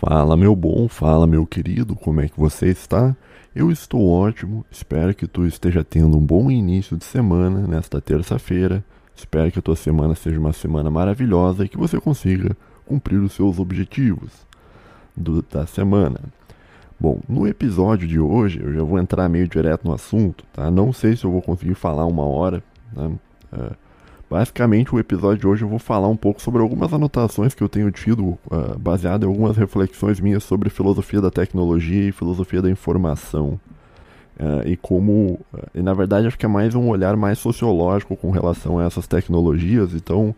Fala meu bom, fala meu querido, como é que você está? Eu estou ótimo, espero que tu esteja tendo um bom início de semana nesta terça-feira. Espero que a tua semana seja uma semana maravilhosa e que você consiga cumprir os seus objetivos do, da semana. Bom, no episódio de hoje eu já vou entrar meio direto no assunto, tá? Não sei se eu vou conseguir falar uma hora, né? É, Basicamente, o episódio de hoje eu vou falar um pouco sobre algumas anotações que eu tenho tido, uh, baseado em algumas reflexões minhas sobre filosofia da tecnologia e filosofia da informação. Uh, e como, uh, e na verdade, acho que é mais um olhar mais sociológico com relação a essas tecnologias. Então,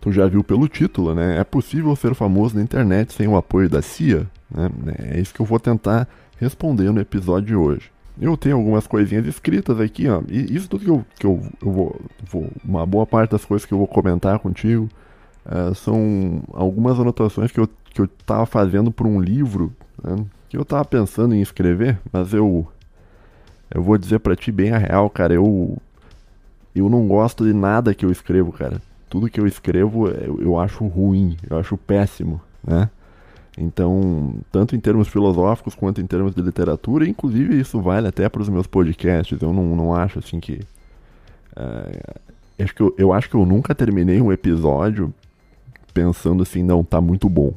tu já viu pelo título, né? É possível ser famoso na internet sem o apoio da CIA? Né? É isso que eu vou tentar responder no episódio de hoje. Eu tenho algumas coisinhas escritas aqui, ó. E isso tudo que eu, que eu, eu vou, vou, Uma boa parte das coisas que eu vou comentar contigo uh, são algumas anotações que eu, que eu tava fazendo por um livro né, que eu tava pensando em escrever, mas eu. Eu vou dizer para ti bem a real, cara. Eu. Eu não gosto de nada que eu escrevo, cara. Tudo que eu escrevo eu, eu acho ruim, eu acho péssimo, né? Então, tanto em termos filosóficos quanto em termos de literatura, inclusive isso vale até para os meus podcasts. Eu não, não acho assim que. Uh, acho que eu, eu acho que eu nunca terminei um episódio pensando assim, não, tá muito bom.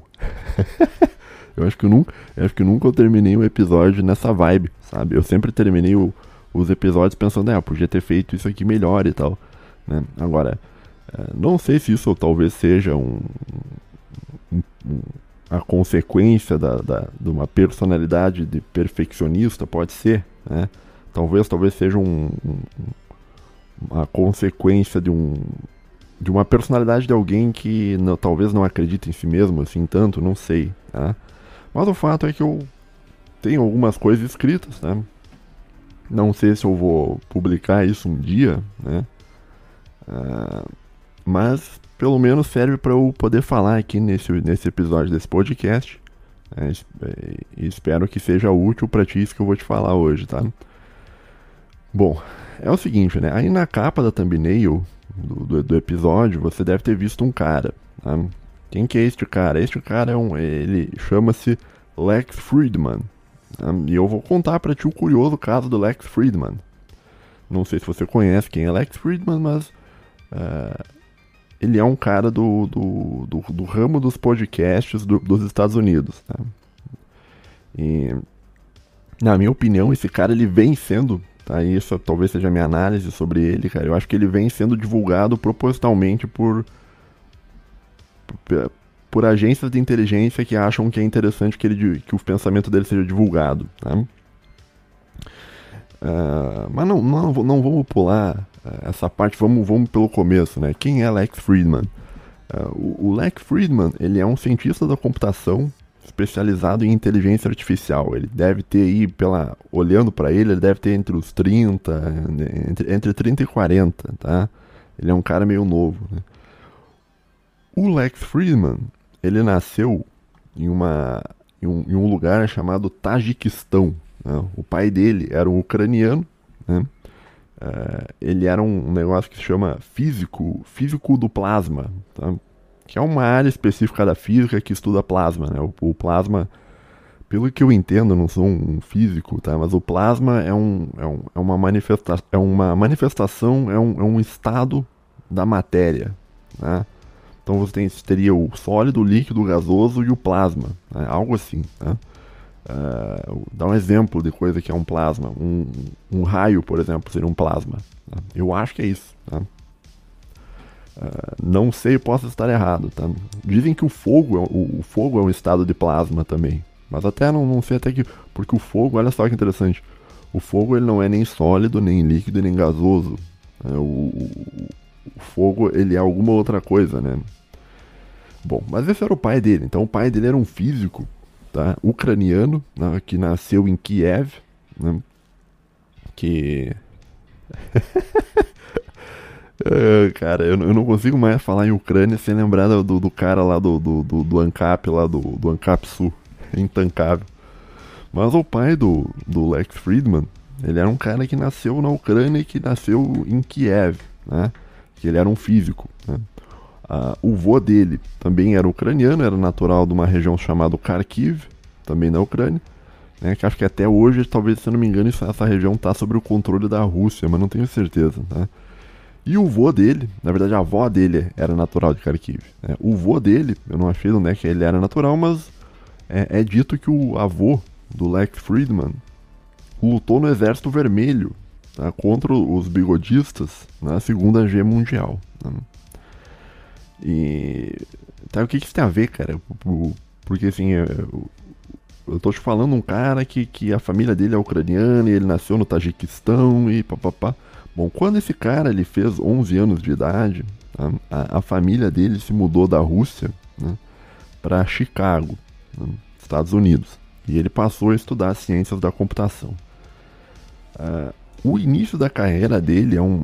eu acho que eu nunca, eu acho que nunca eu terminei um episódio nessa vibe, sabe? Eu sempre terminei o, os episódios pensando, ah, podia ter feito isso aqui melhor e tal. Né? Agora, uh, não sei se isso talvez seja um, um, um a consequência da, da, de uma personalidade de perfeccionista, pode ser, né? Talvez, talvez seja um, um, uma consequência de um de uma personalidade de alguém que não, talvez não acredite em si mesmo assim tanto, não sei, tá? Mas o fato é que eu tenho algumas coisas escritas, né? Não sei se eu vou publicar isso um dia, né? Uh, mas pelo menos serve para eu poder falar aqui nesse, nesse episódio desse podcast. É, e espero que seja útil para ti isso que eu vou te falar hoje, tá? Bom, é o seguinte, né? Aí na capa da thumbnail do, do, do episódio, você deve ter visto um cara. Tá? Quem que é este cara? Este cara é um. Ele chama-se Lex Friedman. Tá? E eu vou contar para ti o curioso caso do Lex Friedman. Não sei se você conhece quem é Lex Friedman, mas. Uh, ele é um cara do, do, do, do ramo dos podcasts do, dos Estados Unidos. Tá? E, na minha opinião, esse cara ele vem sendo, tá? Isso talvez seja a minha análise sobre ele, cara. Eu acho que ele vem sendo divulgado propositalmente por, por, por agências de inteligência que acham que é interessante que, ele, que o pensamento dele seja divulgado. Tá? Uh, mas não, não, não vamos pular essa parte, vamos, vamos pelo começo, né? Quem é Lex Friedman? Uh, o, o Lex Friedman, ele é um cientista da computação especializado em inteligência artificial. Ele deve ter aí, pela, olhando para ele, ele deve ter entre os 30, entre, entre 30 e 40, tá? Ele é um cara meio novo, né? O Lex Friedman, ele nasceu em, uma, em, um, em um lugar chamado Tajiquistão, né? O pai dele era um ucraniano, né? Uh, ele era um negócio que se chama físico, físico do plasma, tá? que é uma área específica da física que estuda plasma. Né? O, o, plasma, pelo que eu entendo, não sou um físico, tá? mas o plasma é, um, é, um, é uma, manifesta é uma manifestação, é um, é um estado da matéria. Né? Então você tem, teria o sólido, o líquido, o gasoso e o plasma, né? algo assim. Tá? Uh, dá um exemplo de coisa que é um plasma. Um, um raio, por exemplo, seria um plasma. Tá? Eu acho que é isso. Uh, não sei, posso estar errado. Tá? Dizem que o fogo, é, o, o, fogo é um estado de plasma também. Mas até não, não sei até que. Porque o fogo, olha só que interessante. O fogo ele não é nem sólido, nem líquido, nem gasoso. É, o, o, o fogo ele é alguma outra coisa, né? Bom, mas esse era o pai dele. Então o pai dele era um físico tá? ucraniano, né, que nasceu em Kiev, né, que... é, cara, eu, eu, não consigo mais falar em Ucrânia sem lembrar do, do cara lá do, do, do, do ANCAP, lá do, do ANCAP Sul, intancável. Mas o pai do, do Lex Friedman, ele era um cara que nasceu na Ucrânia e que nasceu em Kiev, né? Que ele era um físico, né? Uh, o vô dele também era ucraniano, era natural de uma região chamada Kharkiv, também na Ucrânia. Né, que acho que até hoje, talvez, se não me engano, essa região está sob o controle da Rússia, mas não tenho certeza. Tá? E o vô dele, na verdade a avó dele era natural de Kharkiv. Né? O vô dele, eu não achei onde é que ele era natural, mas é, é dito que o avô do Lex Friedman lutou no Exército Vermelho tá? contra os bigodistas na Segunda Guerra Mundial. Né? E tá, o que, que isso tem a ver, cara? Porque assim, eu, eu tô te falando um cara que, que a família dele é ucraniana e ele nasceu no Tajiquistão e papapá. Bom, quando esse cara ele fez 11 anos de idade, tá? a, a, família dele se mudou da Rússia né, para Chicago, né, Estados Unidos. E ele passou a estudar ciências da computação. Uh, o início da carreira dele é um,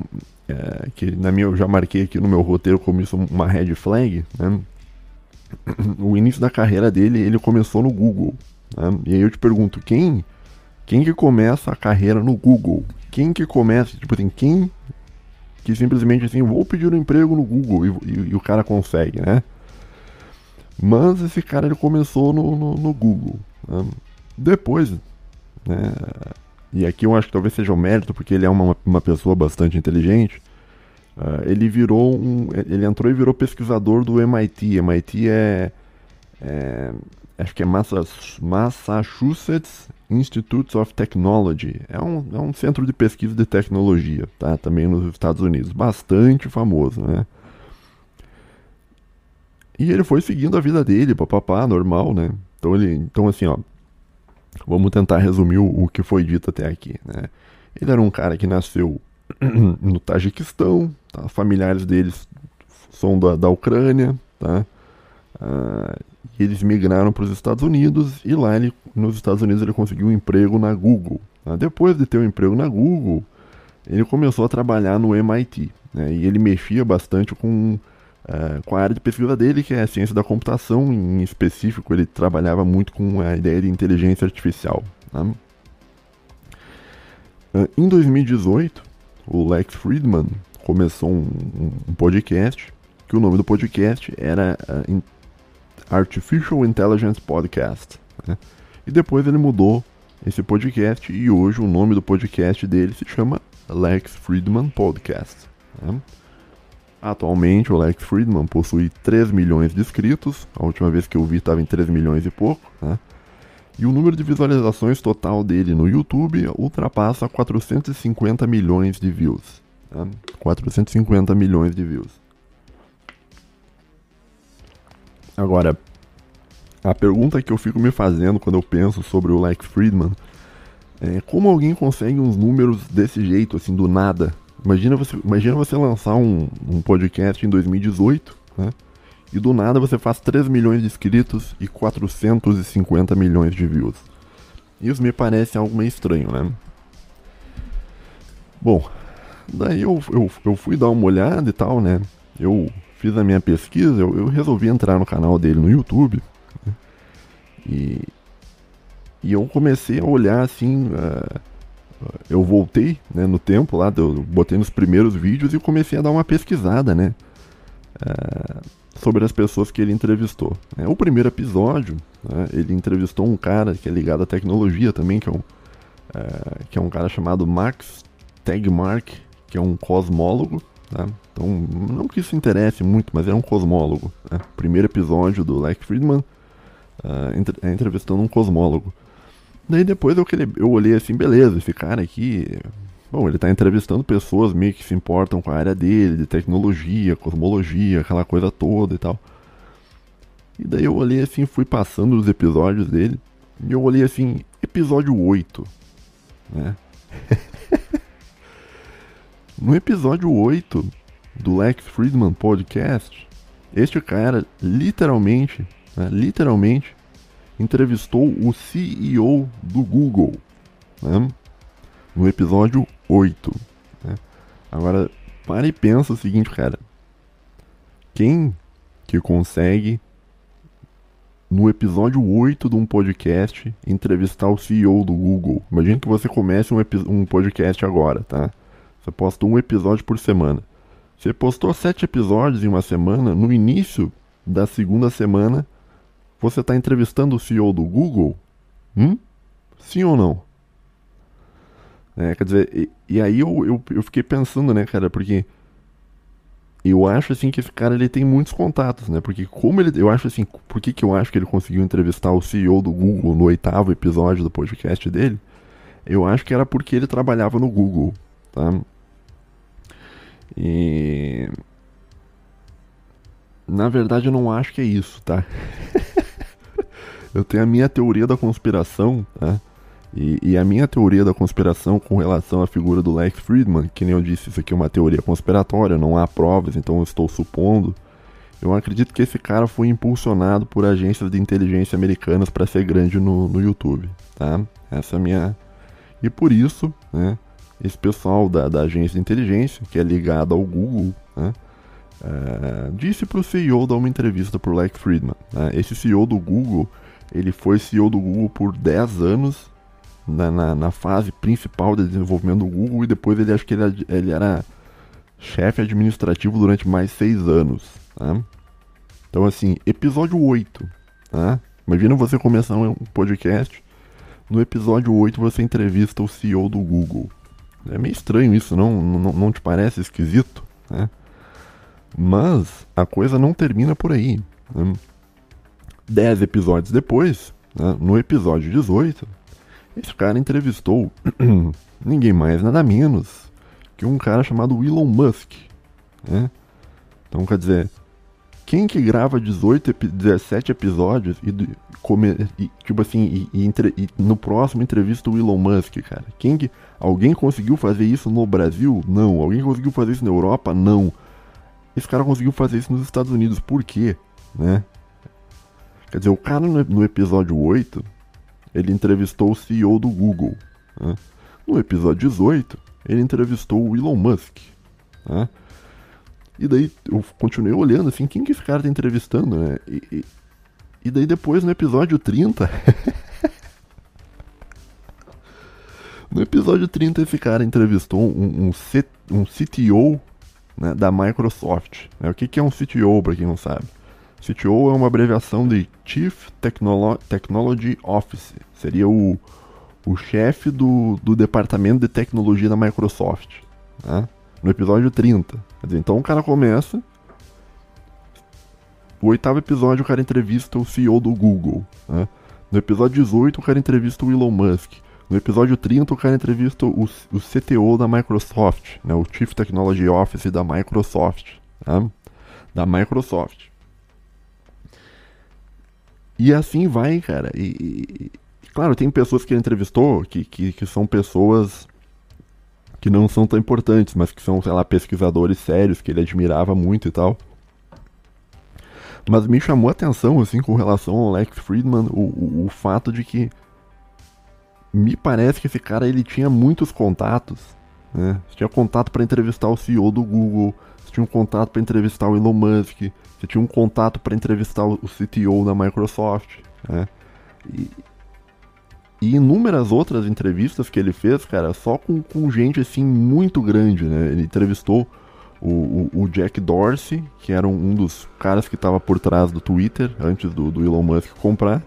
é, que na minha eu já marquei aqui no meu roteiro como isso uma red flag, né? O início da carreira dele, ele começou no Google. Né? E aí eu te pergunto, quem quem que começa a carreira no Google? Quem que começa, tipo assim, quem que simplesmente assim, vou pedir um emprego no Google e, e, e o cara consegue, né? Mas esse cara ele começou no, no, no Google. Né? Depois, né? E aqui eu acho que talvez seja o mérito, porque ele é uma, uma pessoa bastante inteligente, uh, ele virou um. Ele entrou e virou pesquisador do MIT. MIT é. é acho que é Massachusetts Institute of Technology. É um, é um centro de pesquisa de tecnologia, tá? Também nos Estados Unidos. Bastante famoso, né? E ele foi seguindo a vida dele, papapá, normal, né? Então ele. Então assim, ó. Vamos tentar resumir o, que foi dito até aqui. Né? Ele era um cara que nasceu no Tajiquistão, tá? familiares deles são da, da Ucrânia, tá? Ah, eles migraram para os Estados Unidos e lá ele, nos Estados Unidos ele conseguiu um emprego na Google. Tá? Depois de ter um emprego na Google, ele começou a trabalhar no MIT né? e ele mexia bastante com uh, com a área de pesquisa dele, que é a ciência da computação, em específico, ele trabalhava muito com a ideia de inteligência artificial. Tá? Uh, em 2018, o Lex Friedman começou um, um, podcast, que o nome do podcast era uh, Artificial Intelligence Podcast. Né? E depois ele mudou esse podcast e hoje o nome do podcast dele se chama Lex Friedman Podcast. Né? Atualmente, o Lex Friedman possui 3 milhões de inscritos. A última vez que eu vi estava em 3 milhões e pouco. Né? E o número de visualizações total dele no YouTube ultrapassa 450 milhões de views. Né? 450 milhões de views. Agora, a pergunta que eu fico me fazendo quando eu penso sobre o Lex Friedman é como alguém consegue uns números desse jeito, assim, do nada, Imagina você, imagina você lançar um, um podcast em 2018, né? E do nada você faz 3 milhões de inscritos e 450 milhões de views. Isso me parece algo meio estranho, né? Bom, daí eu, eu, eu fui dar uma olhada e tal, né? Eu fiz a minha pesquisa, eu, eu resolvi entrar no canal dele no YouTube. Né? E, e eu comecei a olhar assim. Uh, eu voltei né, no tempo lá, eu botei nos primeiros vídeos e comecei a dar uma pesquisada, né? Uh, sobre as pessoas que ele entrevistou. É, o primeiro episódio, né, ele entrevistou um cara que é ligado à tecnologia também, que é um, uh, que é um cara chamado Max Tegmark, que é um cosmólogo. Tá? Então, não que isso interesse muito, mas é um cosmólogo. Né? Primeiro episódio do Lex Friedman, uh, é entrevistando um cosmólogo. Daí depois eu, eu olhei assim, beleza, esse cara aqui. Bom, ele tá entrevistando pessoas meio que se importam com a área dele, de tecnologia, cosmologia, aquela coisa toda e tal. E daí eu olhei assim, fui passando os episódios dele, e eu olhei assim, episódio 8, né? no episódio 8 do Lex Friedman Podcast, este cara literalmente, né, literalmente, entrevistou o CEO do Google, né? no episódio 8. Né? Agora, para e pensa o seguinte, cara. Quem que consegue, no episódio 8 de um podcast, entrevistar o CEO do Google? Imagina que você comece um, um podcast agora, tá? Você posta um episódio por semana. Você postou sete episódios em uma semana, no início da segunda semana, você está entrevistando o CEO do Google? Hum? Sim ou não? É, quer dizer, e, e aí eu, eu, eu, fiquei pensando, né, cara, porque eu acho assim que esse cara ele tem muitos contatos, né? Porque como ele, eu acho assim, por que, que eu acho que ele conseguiu entrevistar o CEO do Google no oitavo episódio do podcast dele? Eu acho que era porque ele trabalhava no Google, tá? E na verdade eu não acho que é isso, tá? eu tenho a minha teoria da conspiração, tá? E, e, a minha teoria da conspiração com relação à figura do Lex Friedman, que nem eu disse, isso aqui é uma teoria conspiratória, não há provas, então eu estou supondo. Eu acredito que esse cara foi impulsionado por agências de inteligência americanas para ser grande no, no YouTube, tá? Essa é a minha. E por isso, né, esse pessoal da, da agência de inteligência, que é ligado ao Google, né, é, disse para o CEO dar uma entrevista para o Lex Friedman. Né? Esse CEO do Google, ele foi CEO do Google por 10 anos na, na, na, fase principal de desenvolvimento do Google e depois ele acho que ele, ele era chefe administrativo durante mais seis anos. Tá? Então assim, episódio 8. Tá? Imagina você começar um podcast. No episódio 8 você entrevista o CEO do Google. É meio estranho isso, não, não, não te parece esquisito? Né? Mas a coisa não termina por aí. Né? Dez episódios depois, né, no episódio 18, esse cara entrevistou ninguém mais, nada menos que um cara chamado Elon Musk. Né? Então, quer dizer, quem que grava 18, 17 episódios e, come, e tipo assim, e, e, entre, e, no próximo entrevista o Elon Musk, cara? Quem que, alguém conseguiu fazer isso no Brasil? Não. Alguém conseguiu fazer isso na Europa? Não. Esse cara conseguiu fazer isso nos Estados Unidos. Por quê? Né? Quer dizer, o cara no, episódio 8, ele entrevistou o CEO do Google. Né? No episódio 18, ele entrevistou o Elon Musk. Né? E daí eu continuei olhando assim, quem que esse cara tá entrevistando, né? E, e, e daí depois no episódio 30. no episódio 30 esse cara entrevistou um, um, C, um CTO né, da Microsoft. Né? O que, que é um CTO, para quem não sabe? CTO é uma abreviação de Chief Technolo Technology Office. Seria o, o chefe do, do departamento de tecnologia da Microsoft. Né? No episódio 30. Quer dizer, então o cara começa. O oitavo episódio o cara entrevista o CEO do Google. Né? No episódio 18 o cara entrevista o Elon Musk. No episódio 30 o cara entrevista o, o CTO da Microsoft, né? o Chief Technology Office da Microsoft. Tá? Da Microsoft. E assim vai, cara. E, e, claro, tem pessoas que ele entrevistou que, que, que são pessoas que não são tão importantes, mas que são, sei lá, pesquisadores sérios que ele admirava muito e tal. Mas me chamou a atenção, assim, com relação ao Lex Friedman, o, o, o fato de que me parece que esse cara ele tinha muitos contatos, né? Tinha contato para entrevistar o CEO do Google, tinha um contato para entrevistar o Elon Musk, você tinha um contato para entrevistar o CTO da Microsoft, né? E, e inúmeras outras entrevistas que ele fez, cara, só com, com gente assim muito grande, né? Ele entrevistou o, o, o Jack Dorsey, que era um, um dos caras que estava por trás do Twitter antes do, do Elon Musk comprar.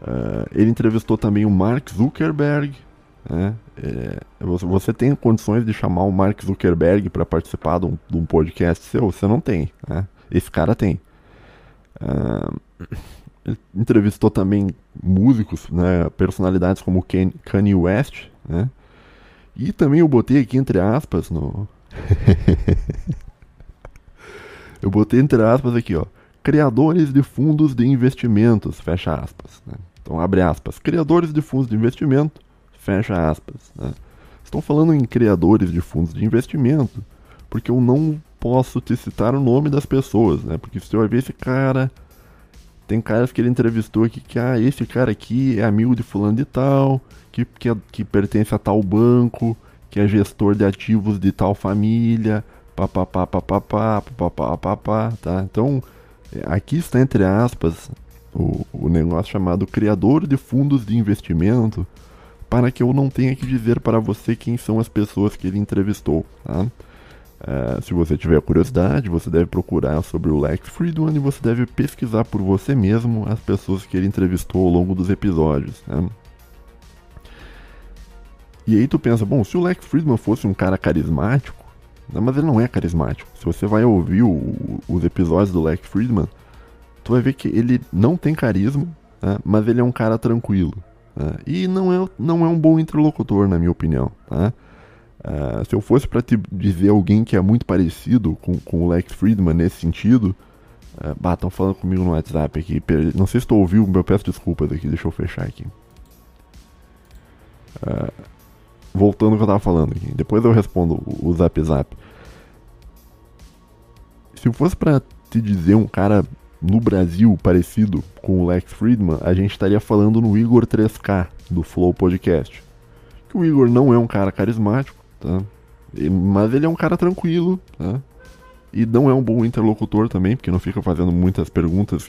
Uh, ele entrevistou também o Mark Zuckerberg. Né? É, você, tem condições de chamar o Mark Zuckerberg para participar de um, de um, podcast seu? Você não tem. Né? Esse cara tem. Uh, entrevistou também músicos, né, personalidades como Ken, Kanye West, né? E também eu botei aqui entre aspas no Eu botei entre aspas aqui, ó, criadores de fundos de investimentos, fecha aspas, né? Então abre aspas, criadores de fundos de investimento, fecha aspas, né? Estou falando em criadores de fundos de investimento, porque eu não posso te citar o nome das pessoas, né? Porque você vai ver esse cara. Tem caras que ele entrevistou aqui que, ah, esse cara aqui é amigo de fulano de tal, que, que, é, que pertence a tal banco, que é gestor de ativos de tal família, papapá, papapá, papapá, papapá, tá? Então, aqui está entre aspas o, o negócio chamado criador de fundos de investimento, para que eu não tenha que dizer para você quem são as pessoas que ele entrevistou, tá? Uh, se você tiver curiosidade, você deve procurar sobre o Lex Friedman e você deve pesquisar por você mesmo as pessoas que ele entrevistou ao longo dos episódios. Né? E aí tu pensa, bom, se o Lex Friedman fosse um cara carismático, né, mas ele não é carismático. Se você vai ouvir o, os episódios do Lex Friedman, tu vai ver que ele não tem carisma, né, mas ele é um cara tranquilo. Né, e não é, não é um bom interlocutor, na minha opinião. Tá? Uh, se eu fosse para te dizer alguém que é muito parecido com, com o Lex Friedman nesse sentido, uh, bah, estão falando comigo no WhatsApp aqui. Não sei se tu ouviu, eu peço desculpas aqui, deixa eu fechar aqui. Uh, voltando ao que eu tava falando aqui, depois eu respondo o, o Zap Zap. Se fosse para te dizer um cara no Brasil parecido com o Lex Friedman, a gente estaria falando no Igor 3K do Flow Podcast. Que o Igor não é um cara carismático tá? Mas ele é um cara tranquilo, tá? E não é um bom interlocutor também, porque não fica fazendo muitas perguntas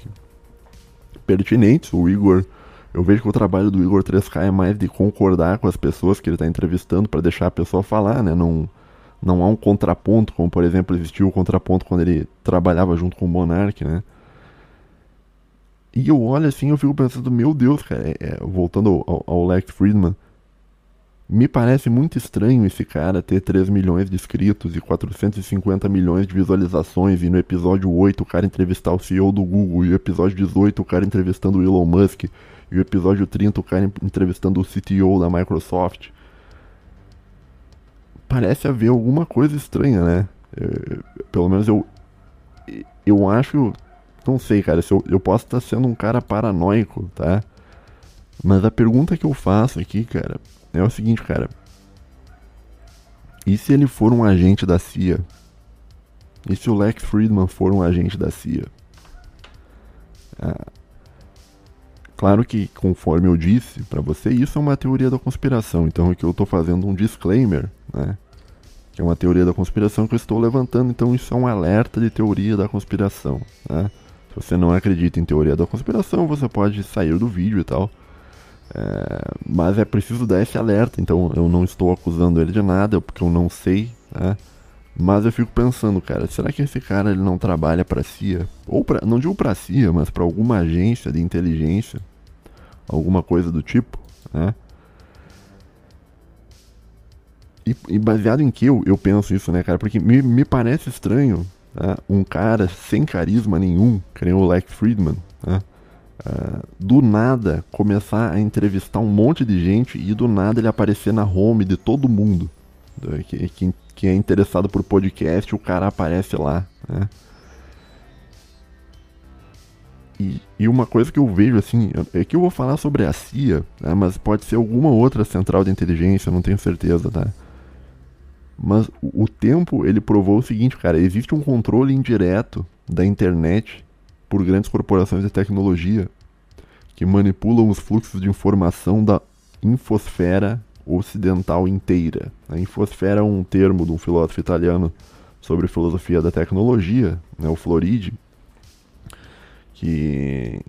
pertinentes. O Igor, eu vejo que o trabalho do Igor 3K é mais de concordar com as pessoas que ele está entrevistando para deixar a pessoa falar, né? Não, não há um contraponto, como por exemplo existiu o contraponto quando ele trabalhava junto com o Monark, né? E eu olho assim, eu fico pensando, meu Deus, cara, é, é, voltando ao, ao Lex Friedman, me parece muito estranho esse cara ter 3 milhões de inscritos e 450 milhões de visualizações e no episódio 8 o cara entrevistar o CEO do Google, e no episódio 18 o cara entrevistando o Elon Musk, e o episódio 30 o cara entrevistando o CTO da Microsoft. Parece haver alguma coisa estranha, né? Eu, pelo menos eu. Eu acho. Não sei, cara, se eu, eu posso estar sendo um cara paranoico, tá? Mas a pergunta que eu faço aqui, cara, é o seguinte, cara. E se ele for um agente da CIA? E se o Lex Friedman for um agente da CIA? Ah, claro que, conforme eu disse para você, isso é uma teoria da conspiração. Então aqui eu estou fazendo um disclaimer, né? Que é uma teoria da conspiração que eu estou levantando. Então isso é um alerta de teoria da conspiração. Né? Se você não acredita em teoria da conspiração, você pode sair do vídeo e tal. É, mas é preciso dar esse alerta, então eu não estou acusando ele de nada, porque eu não sei, né? Mas eu fico pensando, cara, será que esse cara ele não trabalha para CIA? Ou pra, não digo para CIA, mas para alguma agência de inteligência, alguma coisa do tipo, né? E, e baseado em que eu, eu penso isso, né, cara? Porque me, me parece estranho né? um cara sem carisma nenhum, que nem o Lex Friedman, né? Uh, do nada começar a entrevistar um monte de gente e do nada ele aparecer na home de todo mundo. Que, que, que é interessado por podcast, o cara aparece lá. Né? E, uma coisa que eu vejo assim, é que eu vou falar sobre a CIA, né, mas pode ser alguma outra central de inteligência, não tenho certeza, tá? Mas o tempo ele provou o seguinte, cara, existe um controle indireto da internet por grandes corporações de tecnologia que manipulam os fluxos de informação da infosfera ocidental inteira. A infosfera é um termo de um filósofo italiano sobre filosofia da tecnologia, né, o Floridi, que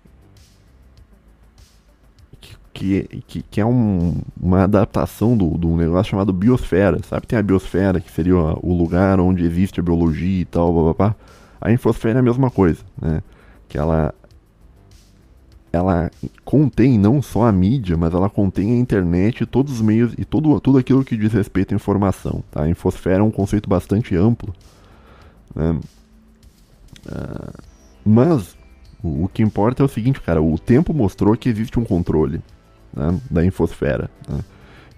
que, que, que é um, uma adaptação do, do negócio chamado biosfera. Sabe, tem a biosfera, que seria o lugar onde existe a biologia e tal, blá, blá, blá. A infosfera é a mesma coisa, né? Que ela ela contém não só a mídia, mas ela contém a internet todos os meios e todo, tudo aquilo que diz respeito à informação. Tá? A infosfera é um conceito bastante amplo. Né? Uh, mas o, o, que importa é o seguinte, cara, o tempo mostrou que existe um controle né, da infosfera. Né?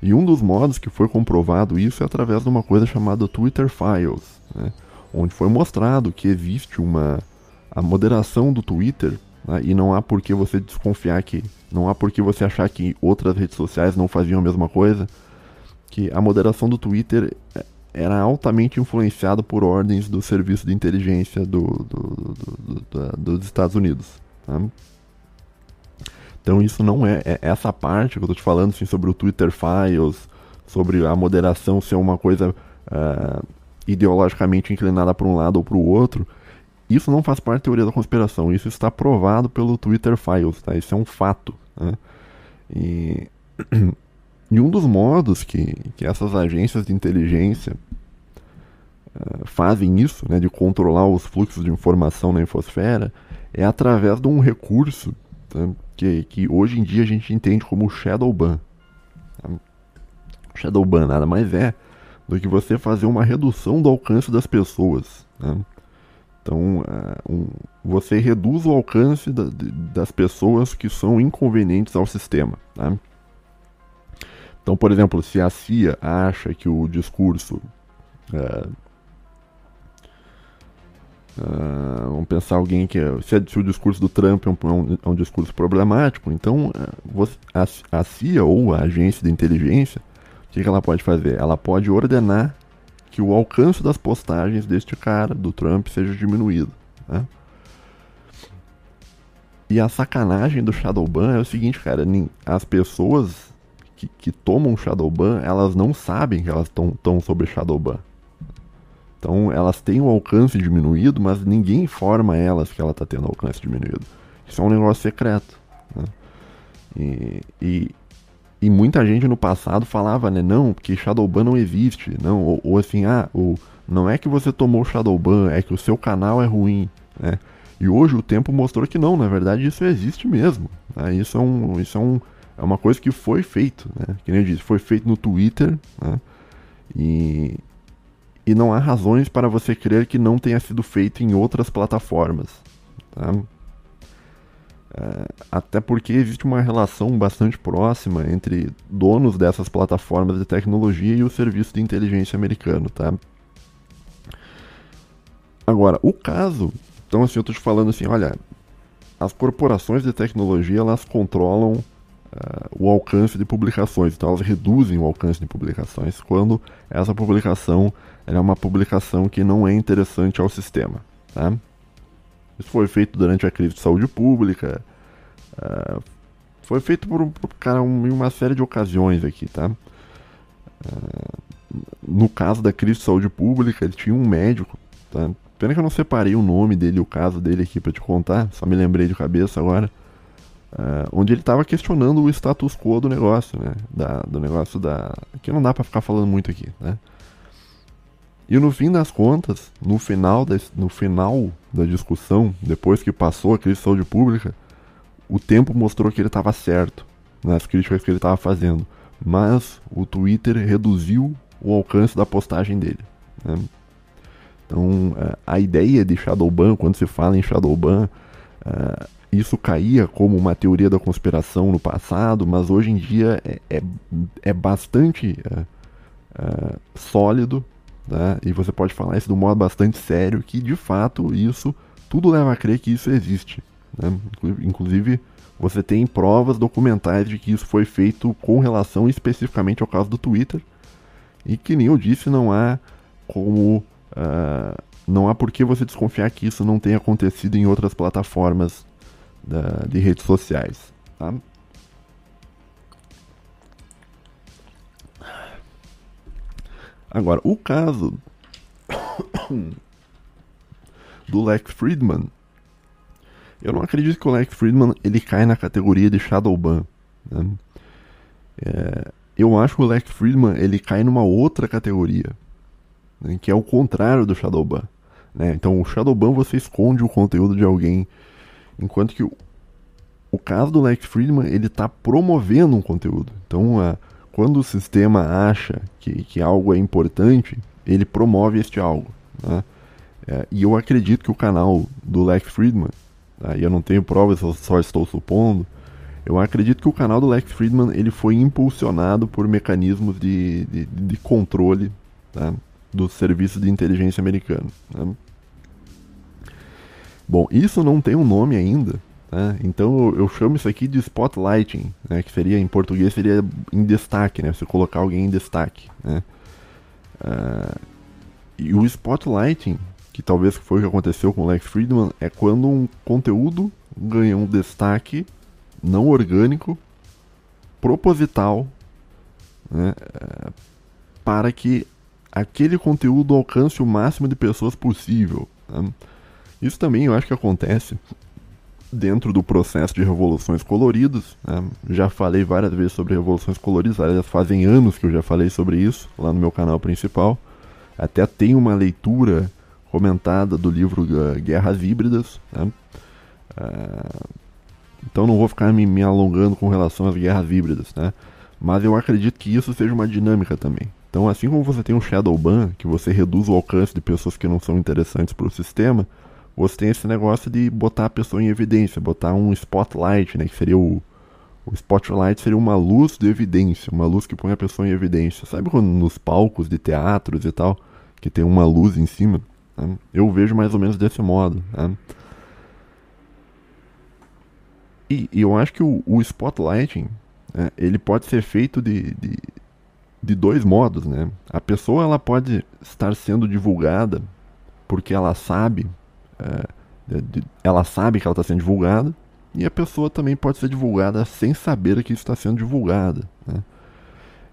E um dos modos que foi comprovado isso é através de uma coisa chamada Twitter Files, né? onde foi mostrado que existe uma a moderação do Twitter, né, e não há por que você desconfiar que, não há por que você achar que outras redes sociais não faziam a mesma coisa, que a moderação do Twitter é, era altamente influenciada por ordens do serviço de inteligência do, do, do, dos Estados Unidos. Tá? Então isso não é, é, essa parte que eu estou te falando assim, sobre o Twitter Files, sobre a moderação ser uma coisa uh, ideologicamente inclinada para um lado ou para o outro, isso não faz parte da teoria da conspiração, isso está provado pelo Twitter Files, tá? Isso é um fato. Né? E, e um dos modos que, que essas agências de inteligência uh, fazem isso, né, de controlar os fluxos de informação na infosfera, é através de um recurso tá, que, que hoje em dia a gente entende como shadow ban. Tá? Shadow ban nada mais é do que você fazer uma redução do alcance das pessoas. Né? Então, uh, um, você reduz o alcance da, de, das pessoas que são inconvenientes ao sistema. Tá? Então, por exemplo, se a CIA acha que o discurso. Uh, uh, vamos pensar alguém que. Se, se, o discurso do Trump é um, é um, é um discurso problemático, então você, a, a CIA ou a agência de inteligência que, que ela pode fazer? Ela pode ordenar que o alcance das postagens deste cara, do Trump, seja diminuído. Né? E a sacanagem do Shadowban é o seguinte, cara, as pessoas que, que tomam Shadowban, elas não sabem que elas estão sob Shadowban. Então elas têm o alcance diminuído, mas ninguém informa elas que ela está tendo alcance diminuído. Isso é um negócio secreto. Né? E, e, e muita gente no passado falava, né, não, porque Shadowban não existe, não, ou, ou assim, ah, o, não é que você tomou Shadowban, é que o seu canal é ruim, né? E hoje o tempo mostrou que não, na verdade isso existe mesmo. Né? Isso, é um, isso é, um, é uma coisa que foi feito, né? Que nem eu disse, foi feito no Twitter, né? E, e não há razões para você crer que não tenha sido feito em outras plataformas. Tá? É, até porque existe uma relação bastante próxima entre donos dessas plataformas de tecnologia e o serviço de inteligência americano, tá? Agora, o caso, então assim, eu estou te falando assim, olha, as corporações de tecnologia, elas controlam uh, o alcance de publicações, então elas reduzem o alcance de publicações quando essa publicação é uma publicação que não é interessante ao sistema, tá? Isso foi feito durante a crise de saúde pública. Uh, foi feito por, por cara, um, em uma série de ocasiões aqui, tá? Uh, no caso da crise de saúde pública, ele tinha um médico, tá? Pena que eu não separei o nome dele, o caso dele aqui para te contar, só me lembrei de cabeça agora. Uh, onde ele estava questionando o status quo do negócio, né? Da, do negócio da. que não dá para ficar falando muito aqui, né? E no fim das contas, no final, da, no final da discussão, depois que passou a crise de saúde pública, o tempo mostrou que ele estava certo nas críticas que ele estava fazendo. Mas o Twitter reduziu o alcance da postagem dele. Né? Então, é, a ideia de Shadowban, quando se fala em Shadowban, uh, isso caía como uma teoria da conspiração no passado, mas hoje em dia é, é, é bastante uh, sólido Tá? E você pode falar isso de um modo bastante sério, que de fato isso, tudo leva a crer que isso existe. Né? Inclusive, você tem provas documentais de que isso foi feito com relação especificamente ao caso do Twitter. E que nem eu disse, não há como. Uh, não há por que você desconfiar que isso não tenha acontecido em outras plataformas da, de redes sociais. Tá? Agora, o caso do Lex Friedman, eu não acredito que o Lex Friedman ele cai na categoria de Shadowban. Né? É, eu acho que o Lex Friedman ele cai numa outra categoria, né, que é o contrário do Shadowban. Né? Então, o Shadowban você esconde o conteúdo de alguém, enquanto que o, o caso do Lex Friedman ele está promovendo um conteúdo. Então, a quando o sistema acha que, que algo é importante, ele promove este algo. Né? É, e eu acredito que o canal do Lex Friedman, tá? e eu não tenho provas, eu só estou supondo, eu acredito que o canal do Lex Friedman ele foi impulsionado por mecanismos de, de, de controle tá? do serviço de inteligência americano. Né? Bom, isso não tem um nome ainda, né? Então eu chamo isso aqui de spotlighting, né? que seria em português seria em destaque, né? você colocar alguém em destaque. Né? Uh, e o spotlighting, que talvez foi o que aconteceu com o Lex Friedman, é quando um conteúdo ganha um destaque não orgânico, proposital, né? uh, para que aquele conteúdo alcance o máximo de pessoas possível. Né? Isso também eu acho que acontece dentro do processo de revoluções coloridas. Né? Já falei várias vezes sobre revoluções coloridas, fazem anos que eu já falei sobre isso lá no meu canal principal. Até tem uma leitura comentada do livro uh, Guerras Híbridas. Né? Uh, então não vou ficar me, me, alongando com relação às guerras híbridas, né? Mas eu acredito que isso seja uma dinâmica também. Então, assim como você tem um shadow ban, que você reduz o alcance de pessoas que não são interessantes para o sistema, você tem esse negócio de botar a pessoa em evidência, botar um spotlight, né? Que seria o, o spotlight seria uma luz de evidência, uma luz que põe a pessoa em evidência. Sabe quando nos palcos de teatros e tal, que tem uma luz em cima? Né? Eu vejo mais ou menos desse modo. Né? E, e, eu acho que o, o spotlighting, né, ele pode ser feito de, de, de, dois modos, né? A pessoa ela pode estar sendo divulgada porque ela sabe, ela sabe que ela está sendo divulgada, e a pessoa também pode ser divulgada sem saber que está sendo divulgada. Né?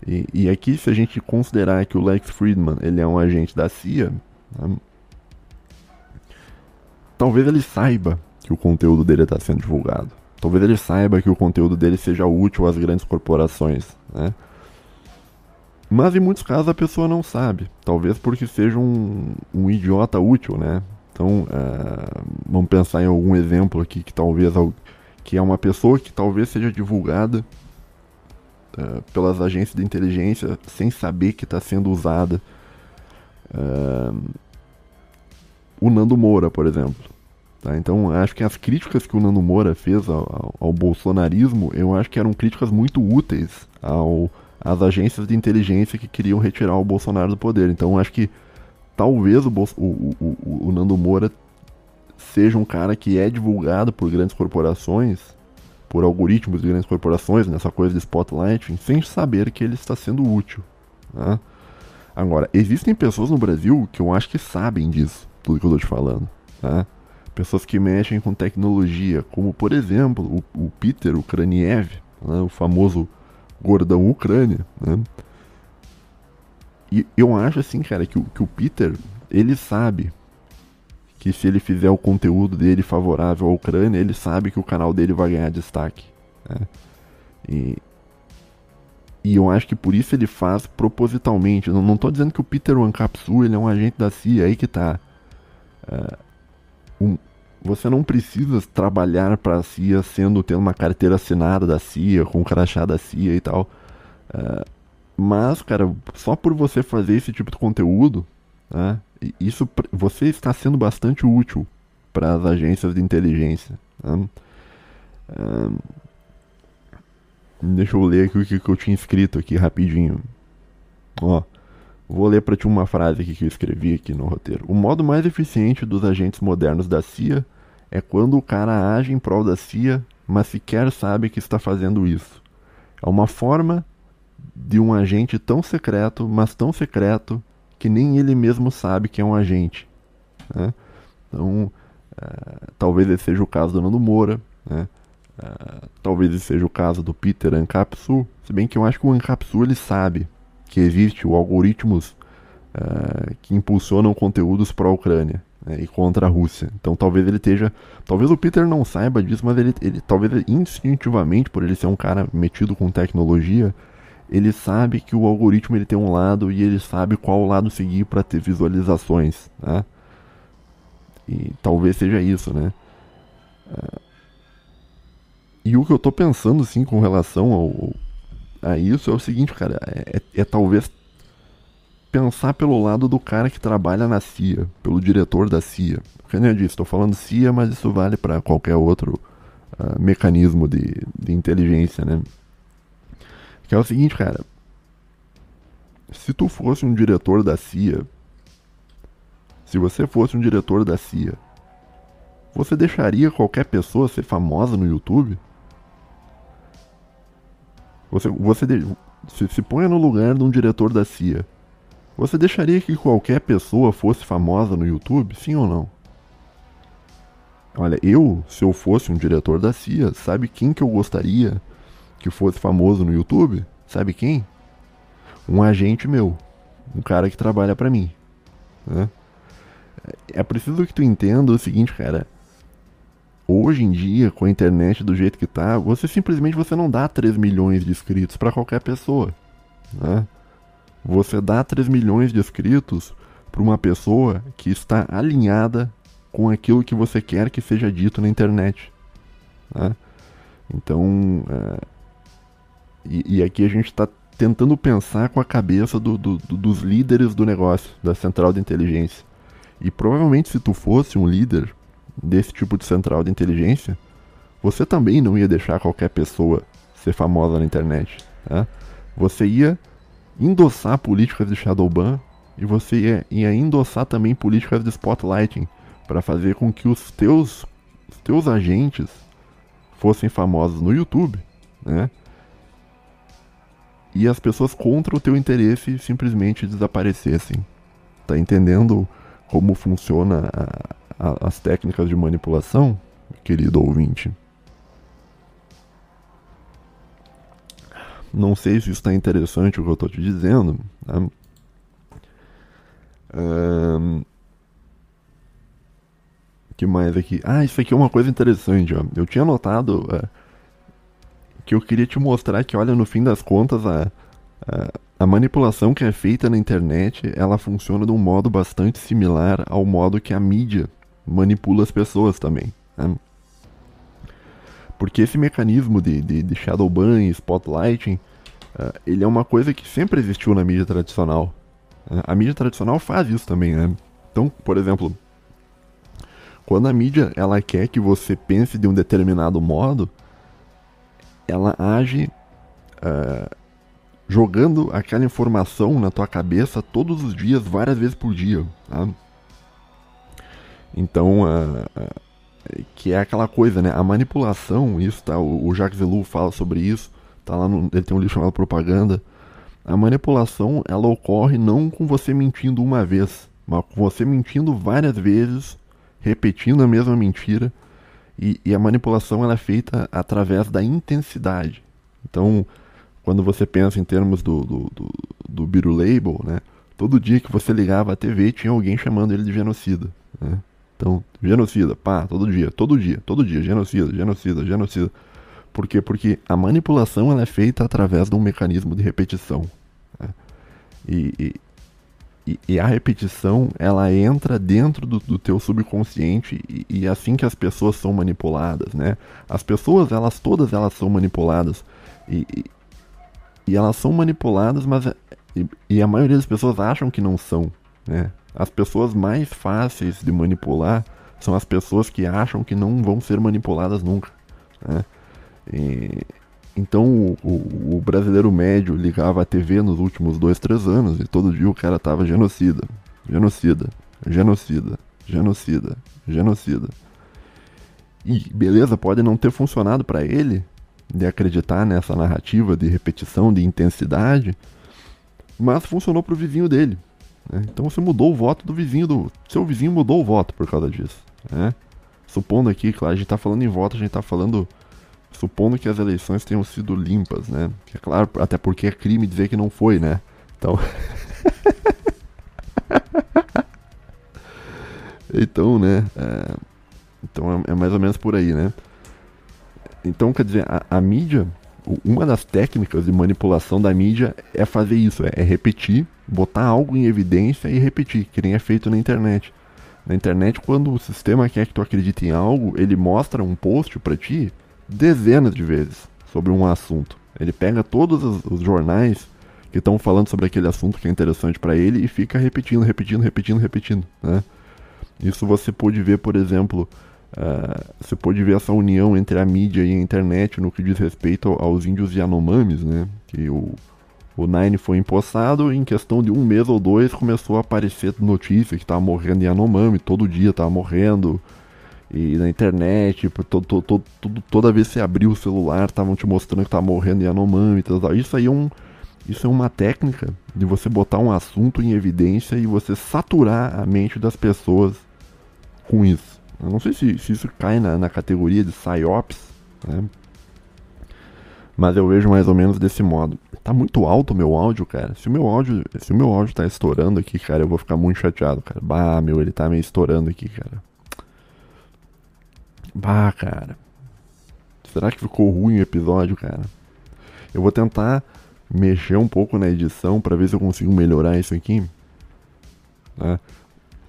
E, e, aqui, se a gente considerar que o Lex Friedman ele é um agente da CIA, né? talvez ele saiba que o conteúdo dele está sendo divulgado. Talvez ele saiba que o conteúdo dele seja útil às grandes corporações. Né? Mas em muitos casos a pessoa não sabe. Talvez porque seja um, um idiota útil, né? Então, uh, vamos pensar em algum exemplo aqui que talvez que é uma pessoa que talvez seja divulgada uh, pelas agências de inteligência sem saber que está sendo usada. Uh, o Nando Moura, por exemplo. Tá? Então, acho que as críticas que o Nando Moura fez ao, ao, ao bolsonarismo, eu acho que eram críticas muito úteis ao, às agências de inteligência que queriam retirar o Bolsonaro do poder. Então, acho que talvez o, o, o, o Nando Moura seja um cara que é divulgado por grandes corporações, por algoritmos de grandes corporações, nessa coisa de spotlight, sem saber que ele está sendo útil. Né? Agora, existem pessoas no Brasil que eu acho que sabem disso, tudo que eu estou te falando. Né? Pessoas que mexem com tecnologia, como por exemplo o, o Peter Ukraniev, né? o famoso gordão Ucrânia. Né? E eu acho assim, cara, que, que o Peter, ele sabe que se ele fizer o conteúdo dele favorável à Ucrânia, ele sabe que o canal dele vai ganhar destaque. Né? E, e eu acho que por isso ele faz propositalmente. Não, não tô dizendo que o Peter Wankapsu ele é um agente da CIA, aí que tá. Uh, um, você não precisa trabalhar para a CIA sendo tendo uma carteira assinada da CIA, com um crachá da CIA e tal. Uh, mas, cara, só por você fazer esse tipo de conteúdo, né, isso você está sendo bastante útil para as agências de inteligência. Né? Um, deixa eu ler aqui o que, que eu tinha escrito aqui rapidinho. Ó, vou ler para ti uma frase aqui que eu escrevi aqui no roteiro. O modo mais eficiente dos agentes modernos da CIA é quando o cara age em prol da CIA, mas sequer sabe que está fazendo isso. É uma forma de um agente tão secreto, mas tão secreto que nem ele mesmo sabe que é um agente. Né? Então, uh, talvez esse seja o caso do Nando Moura, né? uh, talvez esse seja o caso do Peter Ancapsu, se bem que eu acho que o Ancapsu ele sabe que existe o algoritmos uh, que impulsionam conteúdos para a Ucrânia né, e contra a Rússia. Então talvez ele esteja, talvez o Peter não saiba disso, mas ele, ele talvez instintivamente, por ele ser um cara metido com tecnologia, ele sabe que o algoritmo ele tem um lado e ele sabe qual lado seguir para ter visualizações, né? E talvez seja isso, né? É, e o que eu tô pensando, assim, com relação ao, a isso é o seguinte, cara, é, é, é talvez pensar pelo lado do cara que trabalha na CIA, pelo diretor da CIA. Porque nem eu disse, estou falando CIA, mas isso vale para qualquer outro uh, mecanismo de, de inteligência, né? Que é o seguinte, cara. Se tu fosse um diretor da CIA, se você fosse um diretor da CIA, você deixaria qualquer pessoa ser famosa no YouTube? Você, você de, se, se ponha no lugar de um diretor da CIA. Você deixaria que qualquer pessoa fosse famosa no YouTube? Sim ou não? Olha, eu, se eu fosse um diretor da CIA, sabe quem que eu gostaria que fosse famoso no YouTube, sabe quem? Um agente meu, um cara que trabalha para mim. Né? É preciso que tu entenda o seguinte, cara. Hoje em dia, com a internet do jeito que tá, você simplesmente você não dá 3 milhões de inscritos para qualquer pessoa. Né? Você dá 3 milhões de inscritos para uma pessoa que está alinhada com aquilo que você quer que seja dito na internet. Né? Então, é, e, e, aqui a gente está tentando pensar com a cabeça do, do, do, dos líderes do negócio, da central de inteligência. E provavelmente se tu fosse um líder desse tipo de central de inteligência, você também não ia deixar qualquer pessoa ser famosa na internet. Tá? Você ia endossar políticas de Shadowban e você ia, ia endossar também políticas de spotlighting para fazer com que os teus, os teus agentes fossem famosos no YouTube, né? E as pessoas contra o teu interesse simplesmente desaparecessem. Tá entendendo como funciona a, a, as técnicas de manipulação, querido ouvinte? Não sei se está interessante o que eu estou te dizendo. Né? Um, que mais aqui? Ah, isso aqui é uma coisa interessante. Ó. Eu tinha notado uh, que eu queria te mostrar que, olha, no fim das contas, a, a, a, manipulação que é feita na internet, ela funciona de um modo bastante similar ao modo que a mídia manipula as pessoas também. Né? Porque esse mecanismo de, de, de Shadowban e Spotlighting, uh, ele é uma coisa que sempre existiu na mídia tradicional. Uh, a mídia tradicional faz isso também, né? Então, por exemplo, quando a mídia ela quer que você pense de um determinado modo, ela age uh, jogando aquela informação na tua cabeça todos os dias, várias vezes por dia. Tá? Então, uh, uh, que é aquela coisa, né? A manipulação, isso tá, o, o Jacques Ellul fala sobre isso, tá lá no, ele tem um livro chamado Propaganda. A manipulação, ela ocorre não com você mentindo uma vez, mas com você mentindo várias vezes, repetindo a mesma mentira. E, e a manipulação ela é feita através da intensidade. Então, quando você pensa em termos do, do, do, do Biru Label, né? Todo dia que você ligava a TV tinha alguém chamando ele de genocida. Né? Então, genocida, pá, todo dia, todo dia, todo dia, genocida, genocida, genocida. Por quê? Porque a manipulação ela é feita através de um mecanismo de repetição. Né? E, e, e, a repetição ela entra dentro do, do teu subconsciente e, e, é assim que as pessoas são manipuladas, né? As pessoas, elas todas elas são manipuladas e, e, elas são manipuladas, mas e, a maioria das pessoas acham que não são, né? As pessoas mais fáceis de manipular são as pessoas que acham que não vão ser manipuladas nunca. Né? E, então o, o, o, brasileiro médio ligava a TV nos últimos dois, três anos e todo dia o cara tava genocida, genocida, genocida, genocida, genocida. E beleza, pode não ter funcionado para ele de acreditar nessa narrativa de repetição, de intensidade, mas funcionou pro vizinho dele. Né? Então você mudou o voto do vizinho do. Seu vizinho mudou o voto por causa disso. Né? Supondo aqui, claro, a gente está falando em voto, a gente está falando. Supondo que as eleições tenham sido limpas, né? É claro, até porque é crime dizer que não foi, né? Então. então, né? É... Então é, é, mais ou menos por aí, né? Então, quer dizer, a, a mídia, uma das técnicas de manipulação da mídia é fazer isso, é, é repetir botar algo em evidência e repetir, que nem é feito na internet. Na internet, quando o sistema quer que tu acredite em algo, ele mostra um post para ti dezenas de vezes sobre um assunto. Ele pega todos os, os jornais que estão falando sobre aquele assunto que é interessante para ele e fica repetindo, repetindo, repetindo, repetindo. Né? Isso você pode ver, por exemplo, uh, você pode ver essa união entre a mídia e a internet no que diz respeito aos índios Yanomamis, né? Que o, o Nine foi empossado e em questão de um mês ou dois começou a aparecer notícia que tava morrendo em Anomami, todo dia tava morrendo. E na internet, todo, todo, toda vez que você abriu o celular, estavam te mostrando que tava morrendo em Anomami. Isso aí é, um, isso é uma técnica de você botar um assunto em evidência e você saturar a mente das pessoas com isso. Eu não sei se, se isso cai na, na categoria de PSYOPs, né? Mas eu vejo mais ou menos desse modo. Tá muito alto o meu áudio, cara. Se o meu áudio, se o meu áudio tá estourando aqui, cara, eu vou ficar muito chateado, cara. Bah, meu, ele tá meio estourando aqui, cara. Bah, cara. Será que ficou ruim o episódio, cara? Eu vou tentar mexer um pouco na edição para ver se eu consigo melhorar isso aqui. Né?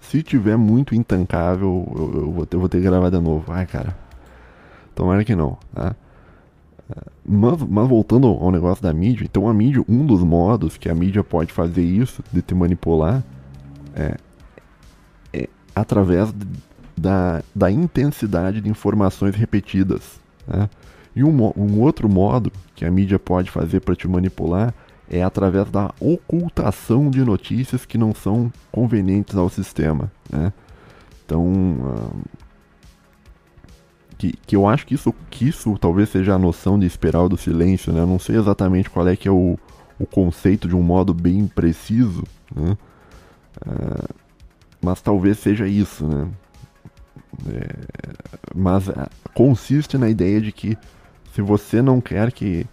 Se tiver muito intancável, eu, eu, vou ter, vou ter que gravar de novo. Ai, cara. Tomara que não. Tá? Mas, mas, voltando ao negócio da mídia, então a mídia, um dos modos que a mídia pode fazer isso, de te manipular, é, é através da, da intensidade de informações repetidas. Né? E um, um outro modo que a mídia pode fazer para te manipular é através da ocultação de notícias que não são convenientes ao sistema. Né? Então, uh, que, que eu acho que isso, que isso talvez seja a noção de espiral do silêncio. Né? Eu não sei exatamente qual é que é o, o conceito de um modo bem preciso, né? Uh, mas talvez seja isso. Né? É, mas uh, consiste na ideia de que se você não quer que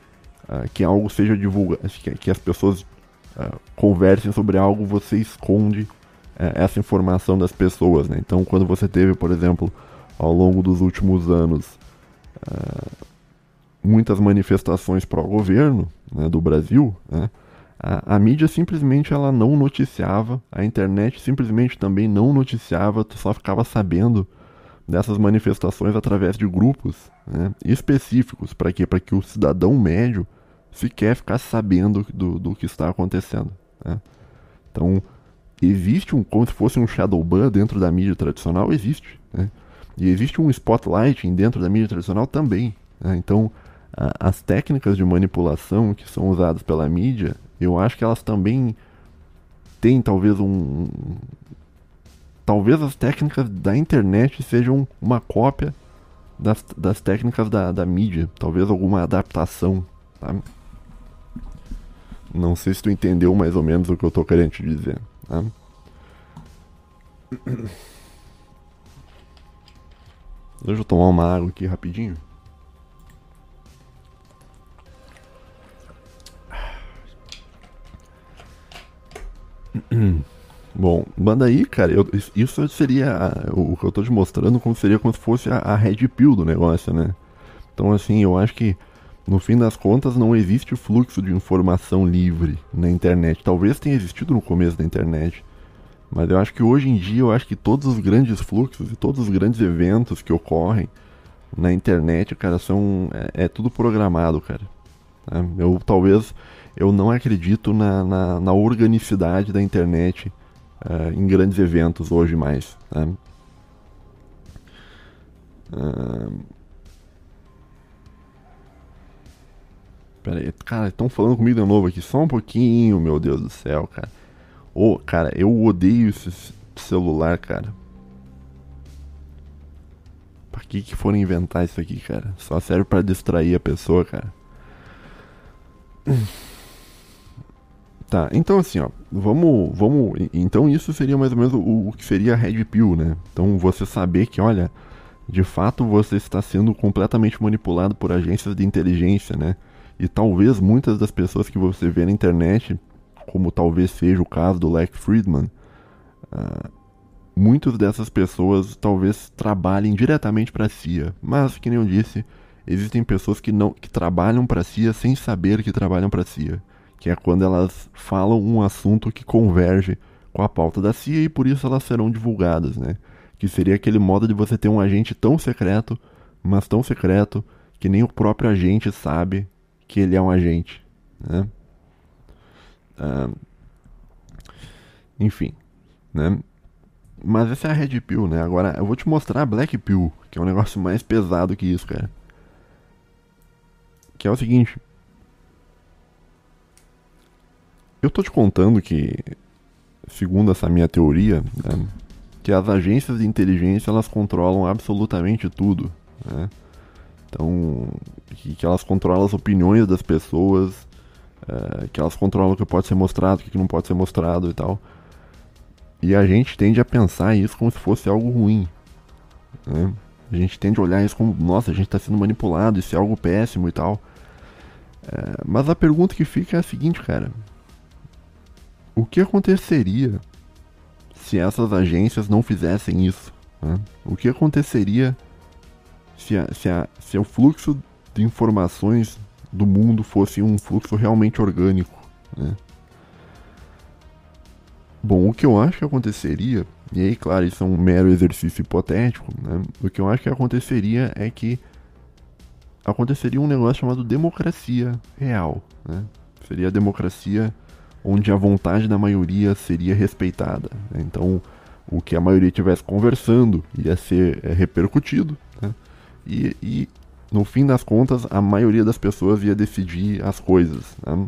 uh, que algo seja divulgado, que, que, as pessoas uh, conversem sobre algo, você esconde uh, essa informação das pessoas. Né? Então, quando você teve, por exemplo, ao longo dos últimos anos, muitas manifestações pró-governo né, do Brasil, né, a, a, mídia simplesmente ela não noticiava, a internet simplesmente também não noticiava, tu só ficava sabendo dessas manifestações através de grupos né, específicos. Para quê? Para que o cidadão médio sequer ficar sabendo do, do que está acontecendo. Né? Então, existe um, como se fosse um shadow ban dentro da mídia tradicional, existe. Né? E existe um spotlight dentro da mídia tradicional também. Né? Então, a, as técnicas de manipulação que são usadas pela mídia, eu acho que elas também têm talvez um. Talvez as técnicas da internet sejam uma cópia das, das técnicas da, da mídia, talvez alguma adaptação. Tá? Não sei se tu entendeu mais ou menos o que eu tô querendo te dizer. Tá? Deixa eu tomar uma água aqui rapidinho. Bom, manda aí, cara. Eu, isso seria o que eu tô te mostrando como seria como se fosse a, a red pill do negócio, né? Então, assim, eu acho que no fim das contas, não existe fluxo de informação livre na internet. Talvez tenha existido no começo da internet, mas eu acho que hoje em dia, eu acho que todos os grandes fluxos e todos os grandes eventos que ocorrem na internet, cara, são é, é tudo programado, cara. Tá? Eu talvez eu não acredito na, na, na organicidade da internet uh, em grandes eventos hoje mais. Tá? Uh, Pera aí, cara, estão falando comigo de novo aqui, só um pouquinho, meu Deus do céu, cara. Ô, oh, cara, eu odeio esse celular, cara. Pra que que foram inventar isso aqui, cara? Só serve para distrair a pessoa, cara. Tá, então assim, ó, vamos, vamos, então isso seria mais ou menos o, o que seria a Red Pill, né? Então você saber que, olha, de fato você está sendo completamente manipulado por agências de inteligência, né? E talvez muitas das pessoas que você vê na internet, como talvez seja o caso do Lex Friedman, uh, muitas dessas pessoas talvez trabalhem diretamente para a CIA. Mas, que nem eu disse, existem pessoas que não que trabalham para a CIA sem saber que trabalham para a CIA, que é quando elas falam um assunto que converge com a pauta da CIA e por isso elas serão divulgadas, né? Que seria aquele modo de você ter um agente tão secreto, mas tão secreto que nem o próprio agente sabe que ele é um agente. Né? Uh, enfim, né? Mas essa é a Red Pill, né? Agora eu vou te mostrar a Black Pill, que é um negócio mais pesado que isso, cara. Que é o seguinte. Eu tô te contando que, segundo essa minha teoria, né, que as agências de inteligência elas controlam absolutamente tudo, né? Então, que, que elas controlam as opiniões das pessoas, é, que elas controlam o que pode ser mostrado, o que não pode ser mostrado e tal. E a gente tende a pensar isso como se fosse algo ruim. Né? A gente tende a olhar isso como, nossa, a gente está sendo manipulado, isso é algo péssimo e tal. É, mas a pergunta que fica é a seguinte, cara. O que aconteceria se essas agências não fizessem isso? Né? O que aconteceria se, a, se, a, se o fluxo de informações do mundo fosse um fluxo realmente orgânico. Né? Bom, o que eu acho que aconteceria, e aí, claro, isso é um mero exercício hipotético, né? O que eu acho que aconteceria é que aconteceria um negócio chamado democracia real, né? Seria a democracia onde a vontade da maioria seria respeitada. Né? Então, o que a maioria estivesse conversando ia ser é, repercutido, né? e, e, no fim das contas, a maioria das pessoas ia decidir as coisas. Né?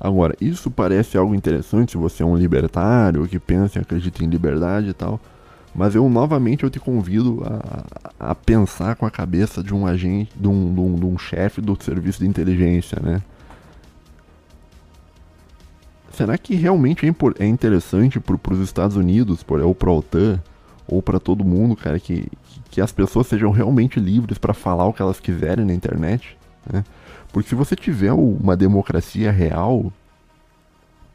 Agora, isso parece algo interessante se você é um libertário que pensa e acredita em liberdade e tal. Mas eu novamente eu te convido a, a pensar com a cabeça de um agente, de um, de um, de um chefe do serviço de inteligência, né? Será que realmente é, é interessante para os Estados Unidos, por, ou para a OTAN, ou para todo mundo, cara, que, que as pessoas sejam realmente livres para falar o que elas quiserem na internet? Né? Porque se você tiver uma democracia real,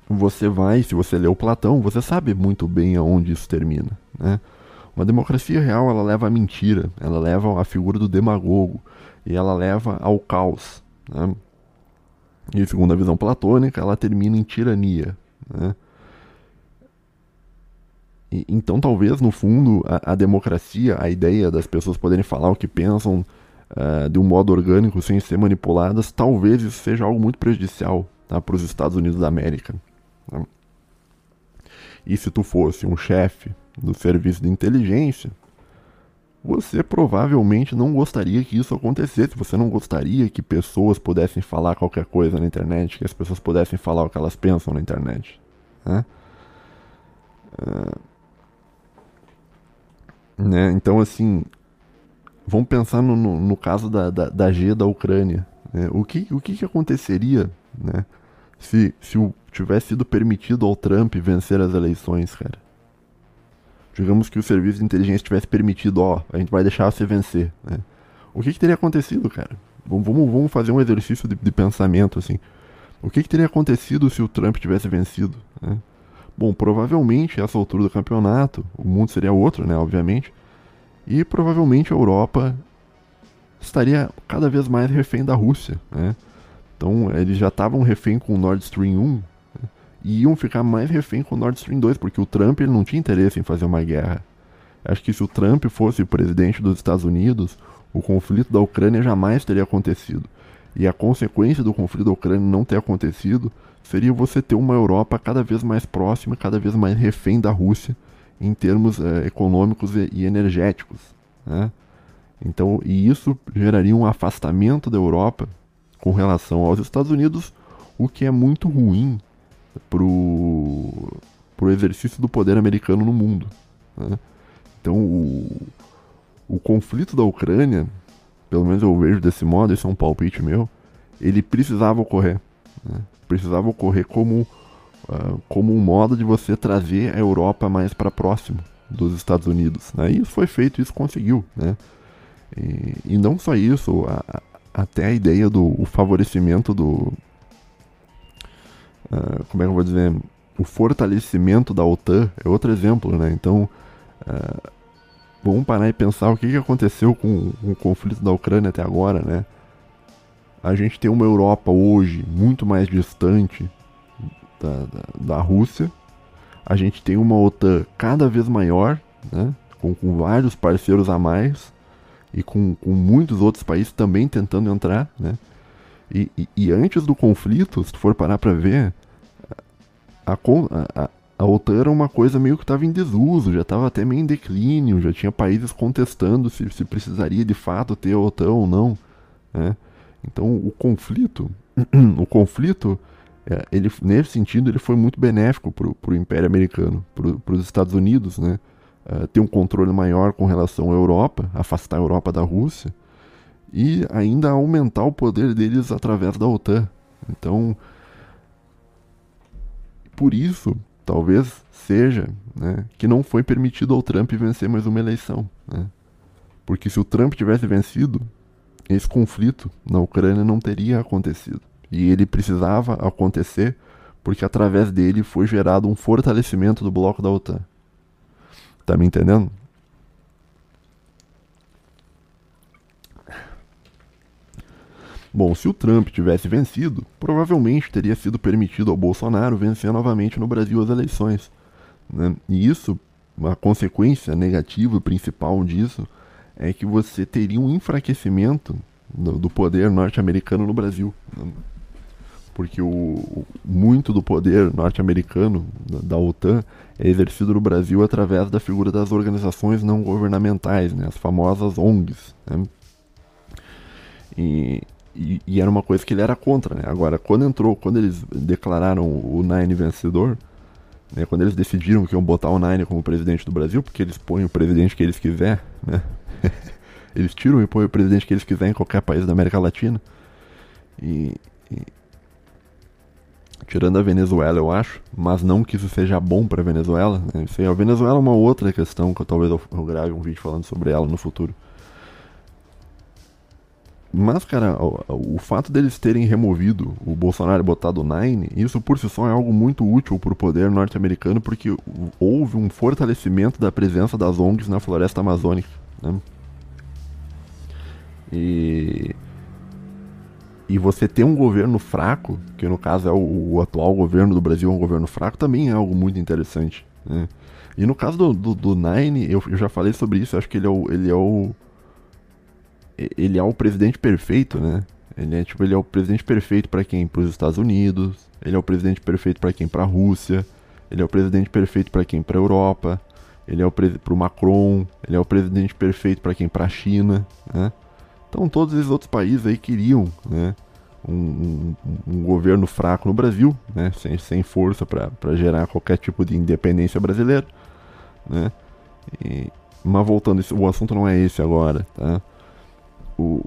você vai, se você leu Platão, você sabe muito bem aonde isso termina. Né? Uma democracia real, ela leva à mentira, ela leva à figura do demagogo, e ela leva ao caos. Né? E segundo a visão platônica, ela termina em tirania. Né? E, então, talvez, no fundo, a, a, democracia, a ideia das pessoas poderem falar o que pensam uh, de um modo orgânico, sem ser manipuladas, talvez isso seja algo muito prejudicial tá, para os Estados Unidos da América. Né? E se tu fosse um chefe do serviço de inteligência, você provavelmente não gostaria que isso acontecesse. Você não gostaria que pessoas pudessem falar qualquer coisa na internet, que as pessoas pudessem falar o que elas pensam na internet. Né? Uh, né? Então, assim, vamos pensar no, no, no caso da, da, da, G da Ucrânia. Né? O, que, o que, que aconteceria né? se, se tivesse sido permitido ao Trump vencer as eleições, cara? Digamos que o serviço de inteligência tivesse permitido, ó, a gente vai deixar você vencer, né? O que, que teria acontecido, cara? Vamos, vamos fazer um exercício de, de pensamento, assim. O que, que, teria acontecido se o Trump tivesse vencido? Né? Bom, provavelmente, essa altura do campeonato, o mundo seria outro, né, obviamente. E provavelmente a Europa estaria cada vez mais refém da Rússia, né? Então, eles já estavam refém com o Nord Stream 1, e iam ficar mais refém com o Nord Stream 2, porque o Trump ele não tinha interesse em fazer uma guerra. Acho que se o Trump fosse presidente dos Estados Unidos, o conflito da Ucrânia jamais teria acontecido. E a consequência do conflito da Ucrânia não ter acontecido seria você ter uma Europa cada vez mais próxima, cada vez mais refém da Rússia em termos é, econômicos e, e energéticos. Né? Então, e isso geraria um afastamento da Europa com relação aos Estados Unidos, o que é muito ruim pro, pro exercício do poder americano no mundo. Né? Então, o, o conflito da Ucrânia, pelo menos eu vejo desse modo, esse é um palpite meu, ele precisava ocorrer. Né? Precisava ocorrer como, uh, como um modo de você trazer a Europa mais para próximo dos Estados Unidos. Né? E isso foi feito, isso conseguiu. Né? E, e não só isso, a, a, até a ideia do favorecimento do, uh, como é que eu vou dizer, o fortalecimento da OTAN é outro exemplo, né? Então, uh, vamos parar e pensar o que, que aconteceu com, com o conflito da Ucrânia até agora, né? A gente tem uma Europa hoje muito mais distante da, da, da Rússia. A gente tem uma OTAN cada vez maior, né? Com, com vários parceiros a mais e com, com muitos outros países também tentando entrar, né? E, e, e, antes do conflito, se tu for parar pra ver, a, a, a OTAN era uma coisa meio que estava em desuso, já estava até meio em declínio, já tinha países contestando se, se precisaria de fato ter a OTAN ou não. Né? Então o conflito, o conflito, é, ele, nesse sentido, ele foi muito benéfico para o Império Americano, para os Estados Unidos, né? Uh, ter um controle maior com relação à Europa, afastar a Europa da Rússia e ainda aumentar o poder deles através da OTAN. Então, por isso, talvez seja né, que não foi permitido ao Trump vencer mais uma eleição. Né? Porque se o Trump tivesse vencido, esse conflito na Ucrânia não teria acontecido. E ele precisava acontecer porque através dele foi gerado um fortalecimento do bloco da OTAN. Tá me entendendo? Bom, se o Trump tivesse vencido, provavelmente teria sido permitido ao Bolsonaro vencer novamente no Brasil as eleições. Né? E isso, a consequência negativa principal disso, é que você teria um enfraquecimento do, do poder norte-americano no Brasil. Né? Porque o, muito do poder norte-americano da, da OTAN é exercido no Brasil através da figura das organizações não governamentais, né? as famosas ONGs. Né? E, e, era uma coisa que ele era contra, né? Agora, quando entrou, quando eles declararam o Nine vencedor, né, quando eles decidiram que iam botar o Nine como presidente do Brasil, porque eles põem o presidente que eles quiser, né? eles tiram e põem o presidente que eles quiserem em qualquer país da América Latina. E, e, tirando a Venezuela, eu acho, mas não que isso seja bom para Venezuela. Né? a Venezuela é uma outra questão que eu, talvez eu, eu grave um vídeo falando sobre ela no futuro. Mas, cara, o, o, fato deles terem removido o Bolsonaro e botado o Nine, isso por si só é algo muito útil para o poder norte-americano, porque houve um fortalecimento da presença das ONGs na floresta amazônica. Né? E, e você ter um governo fraco, que no caso é o, o, atual governo do Brasil, um governo fraco, também é algo muito interessante. Né? E no caso do, do, do Nine, eu, eu já falei sobre isso, acho que ele é o. Ele é o ele é o presidente perfeito, né? Ele é tipo, ele é o presidente perfeito para quem? Para os Estados Unidos. Ele é o presidente perfeito para quem? Para a Rússia. Ele é o presidente perfeito para quem? Para a Europa. Ele é o para o Macron. Ele é o presidente perfeito para quem? Para a China, né? Então todos esses outros países aí queriam, né? Um, um, um governo fraco no Brasil, né? Sem, sem força para gerar qualquer tipo de independência brasileira, né? E, mas voltando, o assunto não é esse agora, tá? O,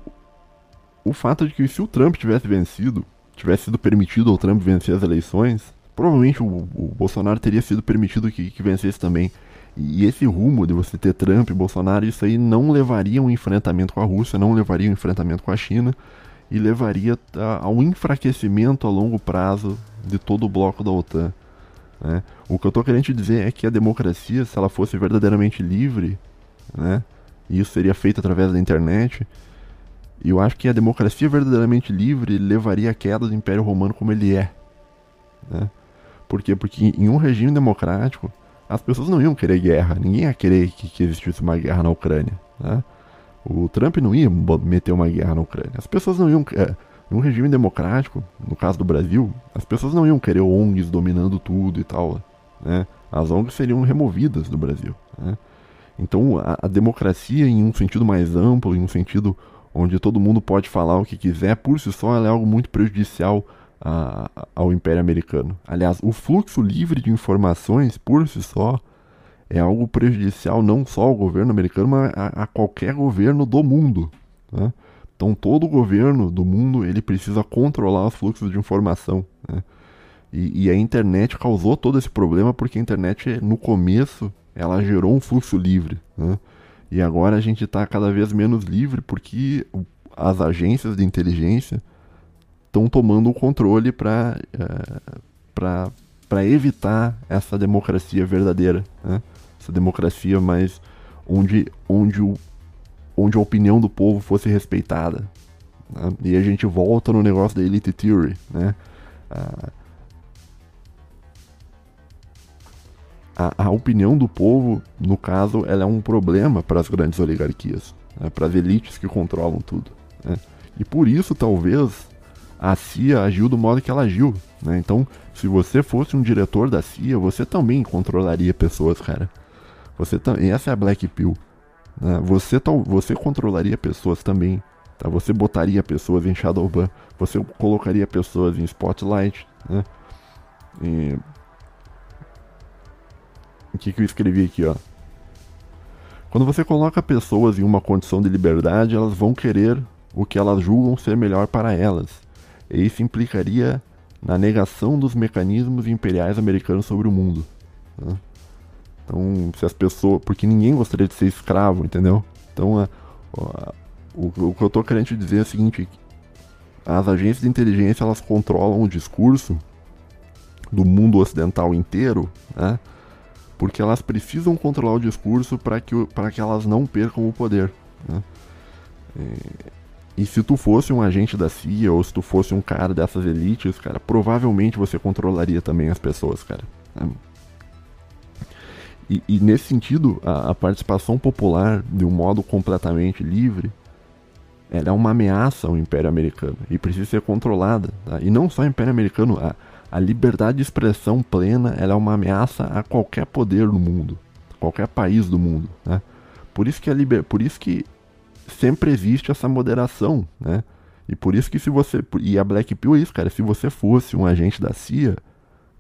o fato de que se o Trump tivesse vencido, tivesse sido permitido ao Trump vencer as eleições, provavelmente o, o Bolsonaro teria sido permitido que, que vencesse também. E esse rumo de você ter Trump e Bolsonaro, isso aí não levaria um enfrentamento com a Rússia, não levaria um enfrentamento com a China e levaria a, ao enfraquecimento a longo prazo de todo o bloco da OTAN. Né? O que eu estou querendo dizer é que a democracia, se ela fosse verdadeiramente livre, né, e isso seria feito através da internet, e eu acho que a democracia verdadeiramente livre levaria à queda do Império Romano como ele é. Né? Por quê? Porque em um regime democrático, as pessoas não iam querer guerra. Ninguém ia querer que, que existisse uma guerra na Ucrânia. Né? O Trump não ia meter uma guerra na Ucrânia. As pessoas não iam. É, num regime democrático, no caso do Brasil, as pessoas não iam querer ONGs dominando tudo e tal. Né? As ONGs seriam removidas do Brasil. Né? Então a, a democracia, em um sentido mais amplo, em um sentido onde todo mundo pode falar o que quiser, por si só ela é algo muito prejudicial a, ao Império Americano. Aliás, o fluxo livre de informações, por si só, é algo prejudicial não só ao governo americano, mas a, a qualquer governo do mundo. Né? Então, todo governo do mundo ele precisa controlar os fluxos de informação. Né? E, e, a internet causou todo esse problema porque a internet, no começo, ela gerou um fluxo livre. Né? E agora a gente está cada vez menos livre porque as agências de inteligência estão tomando o controle para é, para evitar essa democracia verdadeira, né? essa democracia mais onde, onde, o, onde a opinião do povo fosse respeitada. Né? E a gente volta no negócio da elite theory, né? Ah, a, a opinião do povo, no caso, ela é um problema para as grandes oligarquias, né, para as elites que controlam tudo. Né? E por isso, talvez, a CIA agiu do modo que ela agiu. Né? Então, se você fosse um diretor da CIA, você também controlaria pessoas, cara. Você também. Essa é a Black Pill. Né? Você, você controlaria pessoas também. Tá? Você botaria pessoas em Shadowban. Você colocaria pessoas em Spotlight. Né? E o que, que eu escrevi aqui, ó? Quando você coloca pessoas em uma condição de liberdade, elas vão querer o que elas julgam ser melhor para elas. E isso implicaria na negação dos mecanismos imperiais americanos sobre o mundo. Né? Então, se as pessoas. Porque ninguém gostaria de ser escravo, entendeu? Então, a, a, o, o, que eu estou querendo dizer é o seguinte: as agências de inteligência elas controlam o discurso do mundo ocidental inteiro, né? Porque elas precisam controlar o discurso para que, que elas não percam o poder. Né? E se tu fosse um agente da CIA ou se tu fosse um cara dessas elites, cara, provavelmente você controlaria também as pessoas, cara. E, e nesse sentido, a, a, participação popular, de um modo completamente livre, ela é uma ameaça ao Império Americano e precisa ser controlada. Tá? E não só o Império Americano, a, a liberdade de expressão plena é uma ameaça a qualquer poder no mundo, qualquer país do mundo. Né? Por isso que a liber... por isso que sempre existe essa moderação, né? E por isso que se você e a Black Pill é isso, cara. Se você fosse um agente da CIA,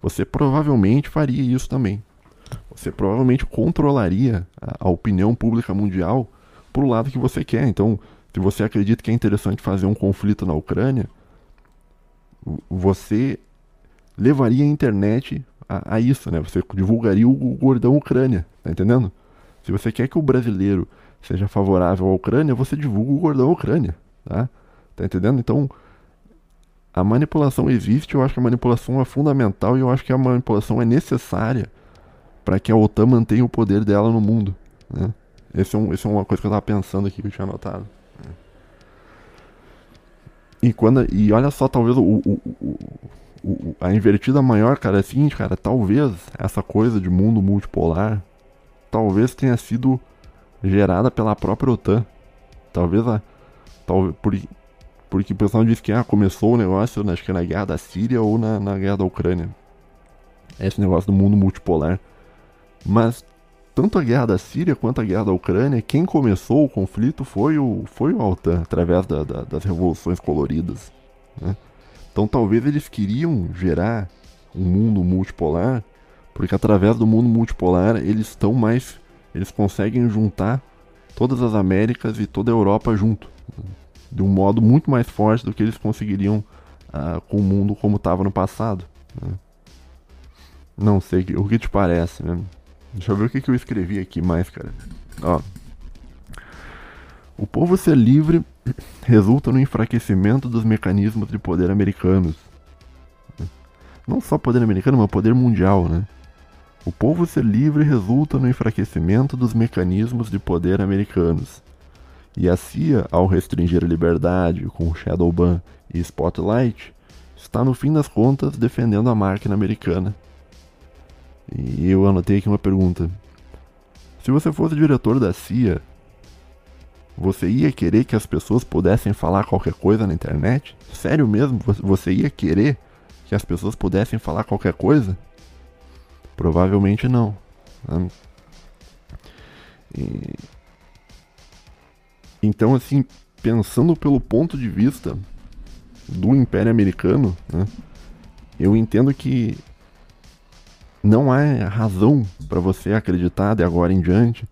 você provavelmente faria isso também. Você provavelmente controlaria a, a opinião pública mundial pro lado que você quer. Então, se você acredita que é interessante fazer um conflito na Ucrânia, você levaria a internet a, a isso, né? Você divulgaria o, o gordão Ucrânia, tá entendendo? Se você quer que o brasileiro seja favorável à Ucrânia, você divulga o gordão Ucrânia, tá? Tá entendendo? Então, a manipulação existe, eu acho que a manipulação é fundamental e eu acho que a manipulação é necessária para que a OTAN mantenha o poder dela no mundo, né? Esse é, um, esse é uma coisa que eu tava pensando aqui, que eu tinha anotado. E, quando, e olha só, talvez o, o, o, a invertida maior, cara, é a seguinte, cara, talvez essa coisa de mundo multipolar, talvez tenha sido gerada pela própria OTAN. Talvez a. Talvez, por, porque o pessoal diz que ah, começou o negócio, acho que na guerra da Síria ou na, na guerra da Ucrânia. Esse negócio do mundo multipolar. Mas tanto a guerra da Síria quanto a guerra da Ucrânia, quem começou o conflito foi o, foi o OTAN, através da, da, das revoluções coloridas. Né? Então talvez eles queriam gerar um mundo multipolar, porque através do mundo multipolar eles estão mais eles conseguem juntar todas as Américas e toda a Europa junto, de um modo muito mais forte do que eles conseguiriam uh, com o mundo como estava no passado. Né? Não sei o que te parece, né? Deixa eu ver o que, que eu escrevi aqui mais, cara. Ó. O povo ser livre resulta no enfraquecimento dos mecanismos de poder americanos. Não só poder americano, mas poder mundial, né? O povo ser livre resulta no enfraquecimento dos mecanismos de poder americanos. E a CIA, ao restringir a liberdade com Shadowban e Spotlight, está no fim das contas defendendo a máquina americana. E eu anotei aqui uma pergunta. Se você fosse diretor da CIA, você ia querer que as pessoas pudessem falar qualquer coisa na internet? Sério mesmo? Você ia querer que as pessoas pudessem falar qualquer coisa? Provavelmente não. Né? E... Então, assim, pensando pelo ponto de vista do Império Americano, né, eu entendo que não há razão para você acreditar de agora em diante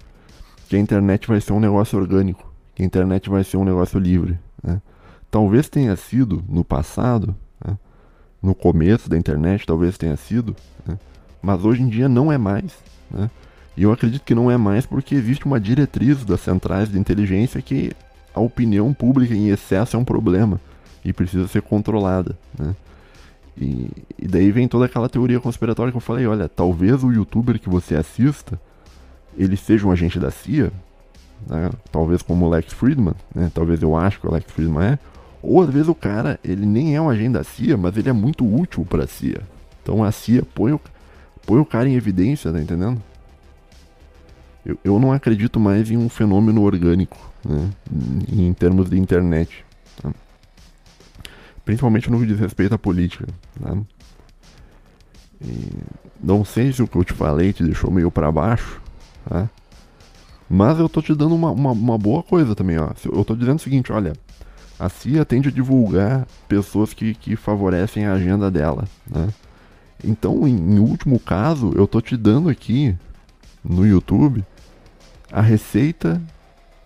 que a internet vai ser um negócio orgânico, que a internet vai ser um negócio livre. Né? Talvez tenha sido no passado, né? no começo da internet, talvez tenha sido, né? mas hoje em dia não é mais. Né? E eu acredito que não é mais porque existe uma diretriz das centrais de inteligência que a opinião pública em excesso é um problema e precisa ser controlada. Né? E, e, daí vem toda aquela teoria conspiratória que eu falei, olha, talvez o youtuber que você assista, ele seja um agente da CIA, né? talvez como o Lex Friedman, né? talvez eu acho que o Lex Friedman é, ou às vezes o cara, ele nem é um agente da CIA, mas ele é muito útil para a CIA. Então a CIA põe o, põe o cara em evidência, tá entendendo? Eu, eu não acredito mais em um fenômeno orgânico, né? Em, em termos de internet. Tá? Principalmente no que diz respeito à política. Tá? E não sei se o que eu te falei te deixou meio para baixo, tá? Mas eu tô te dando uma, uma, uma, boa coisa também, ó. Eu tô dizendo o seguinte, olha, a CIA tende a divulgar pessoas que, que favorecem a agenda dela, né? Então, em, em último caso, eu tô te dando aqui no YouTube a receita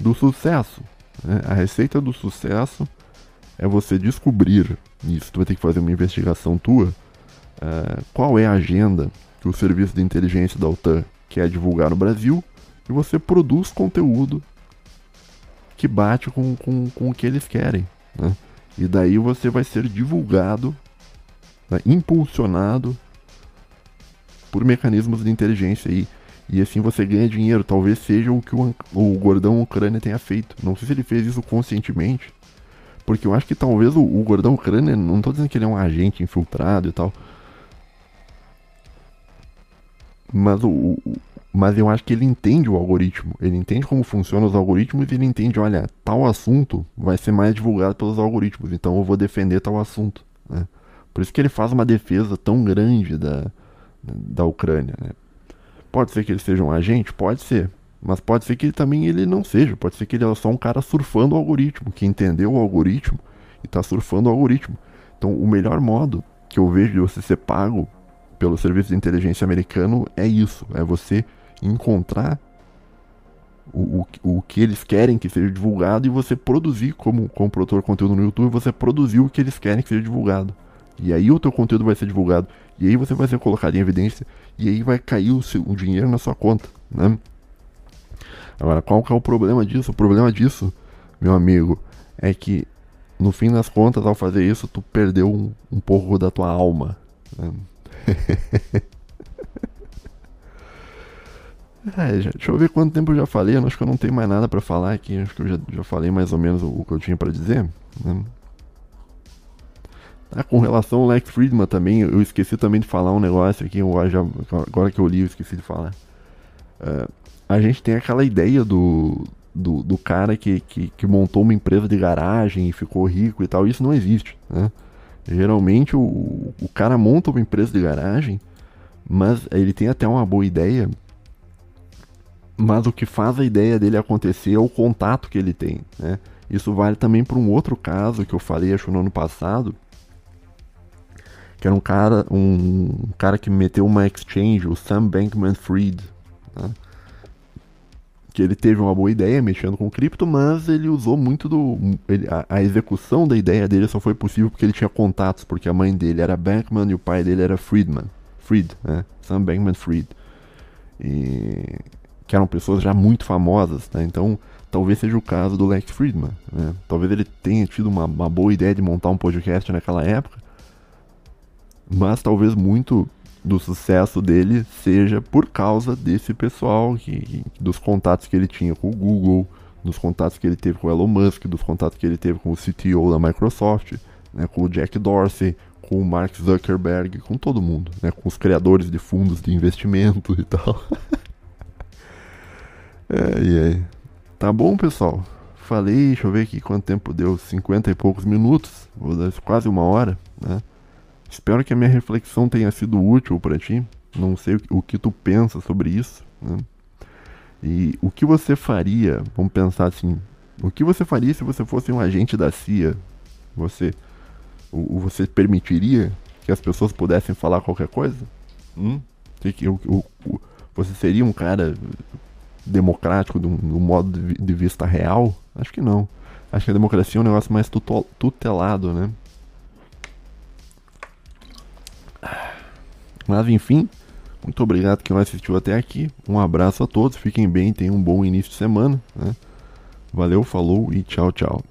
do sucesso. Né? A receita do sucesso é você descobrir, isso tu vai ter que fazer uma investigação tua, uh, qual é a agenda que o serviço de inteligência da OTAN quer divulgar no Brasil e você produz conteúdo que bate com, com, com o que eles querem. Né? E daí você vai ser divulgado né, impulsionado por mecanismos de inteligência e, e assim você ganha dinheiro. Talvez seja o que o, o gordão Ucrânia tenha feito. Não sei se ele fez isso conscientemente, Porque eu acho que talvez o, o Gordão Crânio, não tô dizendo que ele é um agente infiltrado e tal. Mas, o, mas eu acho que ele entende o algoritmo. Ele entende como funcionam os algoritmos e ele entende, olha, tal assunto vai ser mais divulgado pelos algoritmos. Então eu vou defender tal assunto. Né? Por isso que ele faz uma defesa tão grande da, da Ucrânia. Né? Pode ser que ele seja um agente? Pode ser. Mas pode ser que ele também ele não seja. Pode ser que ele é só um cara surfando o algoritmo, que entendeu o algoritmo e está surfando o algoritmo. Então, o melhor modo que eu vejo de você ser pago pelo serviço de inteligência americano é isso: é você encontrar o, o, o que eles querem que seja divulgado e você produzir, como, como produtor de conteúdo no YouTube, você produzir o que eles querem que seja divulgado. E aí o teu conteúdo vai ser divulgado. E aí você vai ser colocado em evidência. E aí vai cair o, seu, o dinheiro na sua conta. Né? Agora, qual que é o problema disso? O problema disso, meu amigo, é que no fim das contas, ao fazer isso, tu perdeu um, um pouco da tua alma. Né? é, deixa eu ver quanto tempo eu já falei. Eu acho que eu não tenho mais nada para falar aqui. Acho que eu já, já falei mais ou menos o, o que eu tinha para dizer. Né? Ah, com relação ao Lex Friedman também, eu esqueci também de falar um negócio aqui. Eu já, agora que eu li, eu esqueci de falar. Uh, a gente tem aquela ideia do, do, do cara que, que, que, montou uma empresa de garagem e ficou rico e tal. Isso não existe. Né? Geralmente o, o cara monta uma empresa de garagem, mas ele tem até uma boa ideia. Mas o que faz a ideia dele acontecer é o contato que ele tem. Né? Isso vale também para um outro caso que eu falei, acho no ano passado, que era um cara, um, um cara que meteu uma exchange, o Sam Bankman-Fried. Né? que ele teve uma boa ideia mexendo com cripto, mas ele usou muito do. Ele, a, a, execução da ideia dele só foi possível porque ele tinha contatos, porque a mãe dele era Bankman e o pai dele era Friedman. Fried, né? Sam Bankman Fried. E, que eram pessoas já muito famosas, né? Então, talvez seja o caso do Lex Friedman. Né? Talvez ele tenha tido uma, uma boa ideia de montar um podcast naquela época, mas talvez muito do sucesso dele seja por causa desse pessoal, que, dos contatos que ele tinha com o Google, dos contatos que ele teve com o Elon Musk, dos contatos que ele teve com o CTO da Microsoft, né, com o Jack Dorsey, com o Mark Zuckerberg, com todo mundo, né, com os criadores de fundos de investimento e tal. é, aí. Tá bom, pessoal? Falei, deixa eu ver aqui quanto tempo deu, 50 e poucos minutos, vou dar quase uma hora, né? Espero que a minha reflexão tenha sido útil para ti. Não sei o que tu pensa sobre isso. Né? E o que você faria? Vamos pensar assim: o que você faria se você fosse um agente da CIA? Você, o, você permitiria que as pessoas pudessem falar qualquer coisa? Hum? Você seria um cara democrático do modo de, de, vista real? Acho que não. Acho que a democracia é um negócio mais tutelado, né? Mas enfim, muito obrigado quem assistiu até aqui. Um abraço a todos, fiquem bem, tenham um bom início de semana. Né? Valeu, falou e tchau, tchau.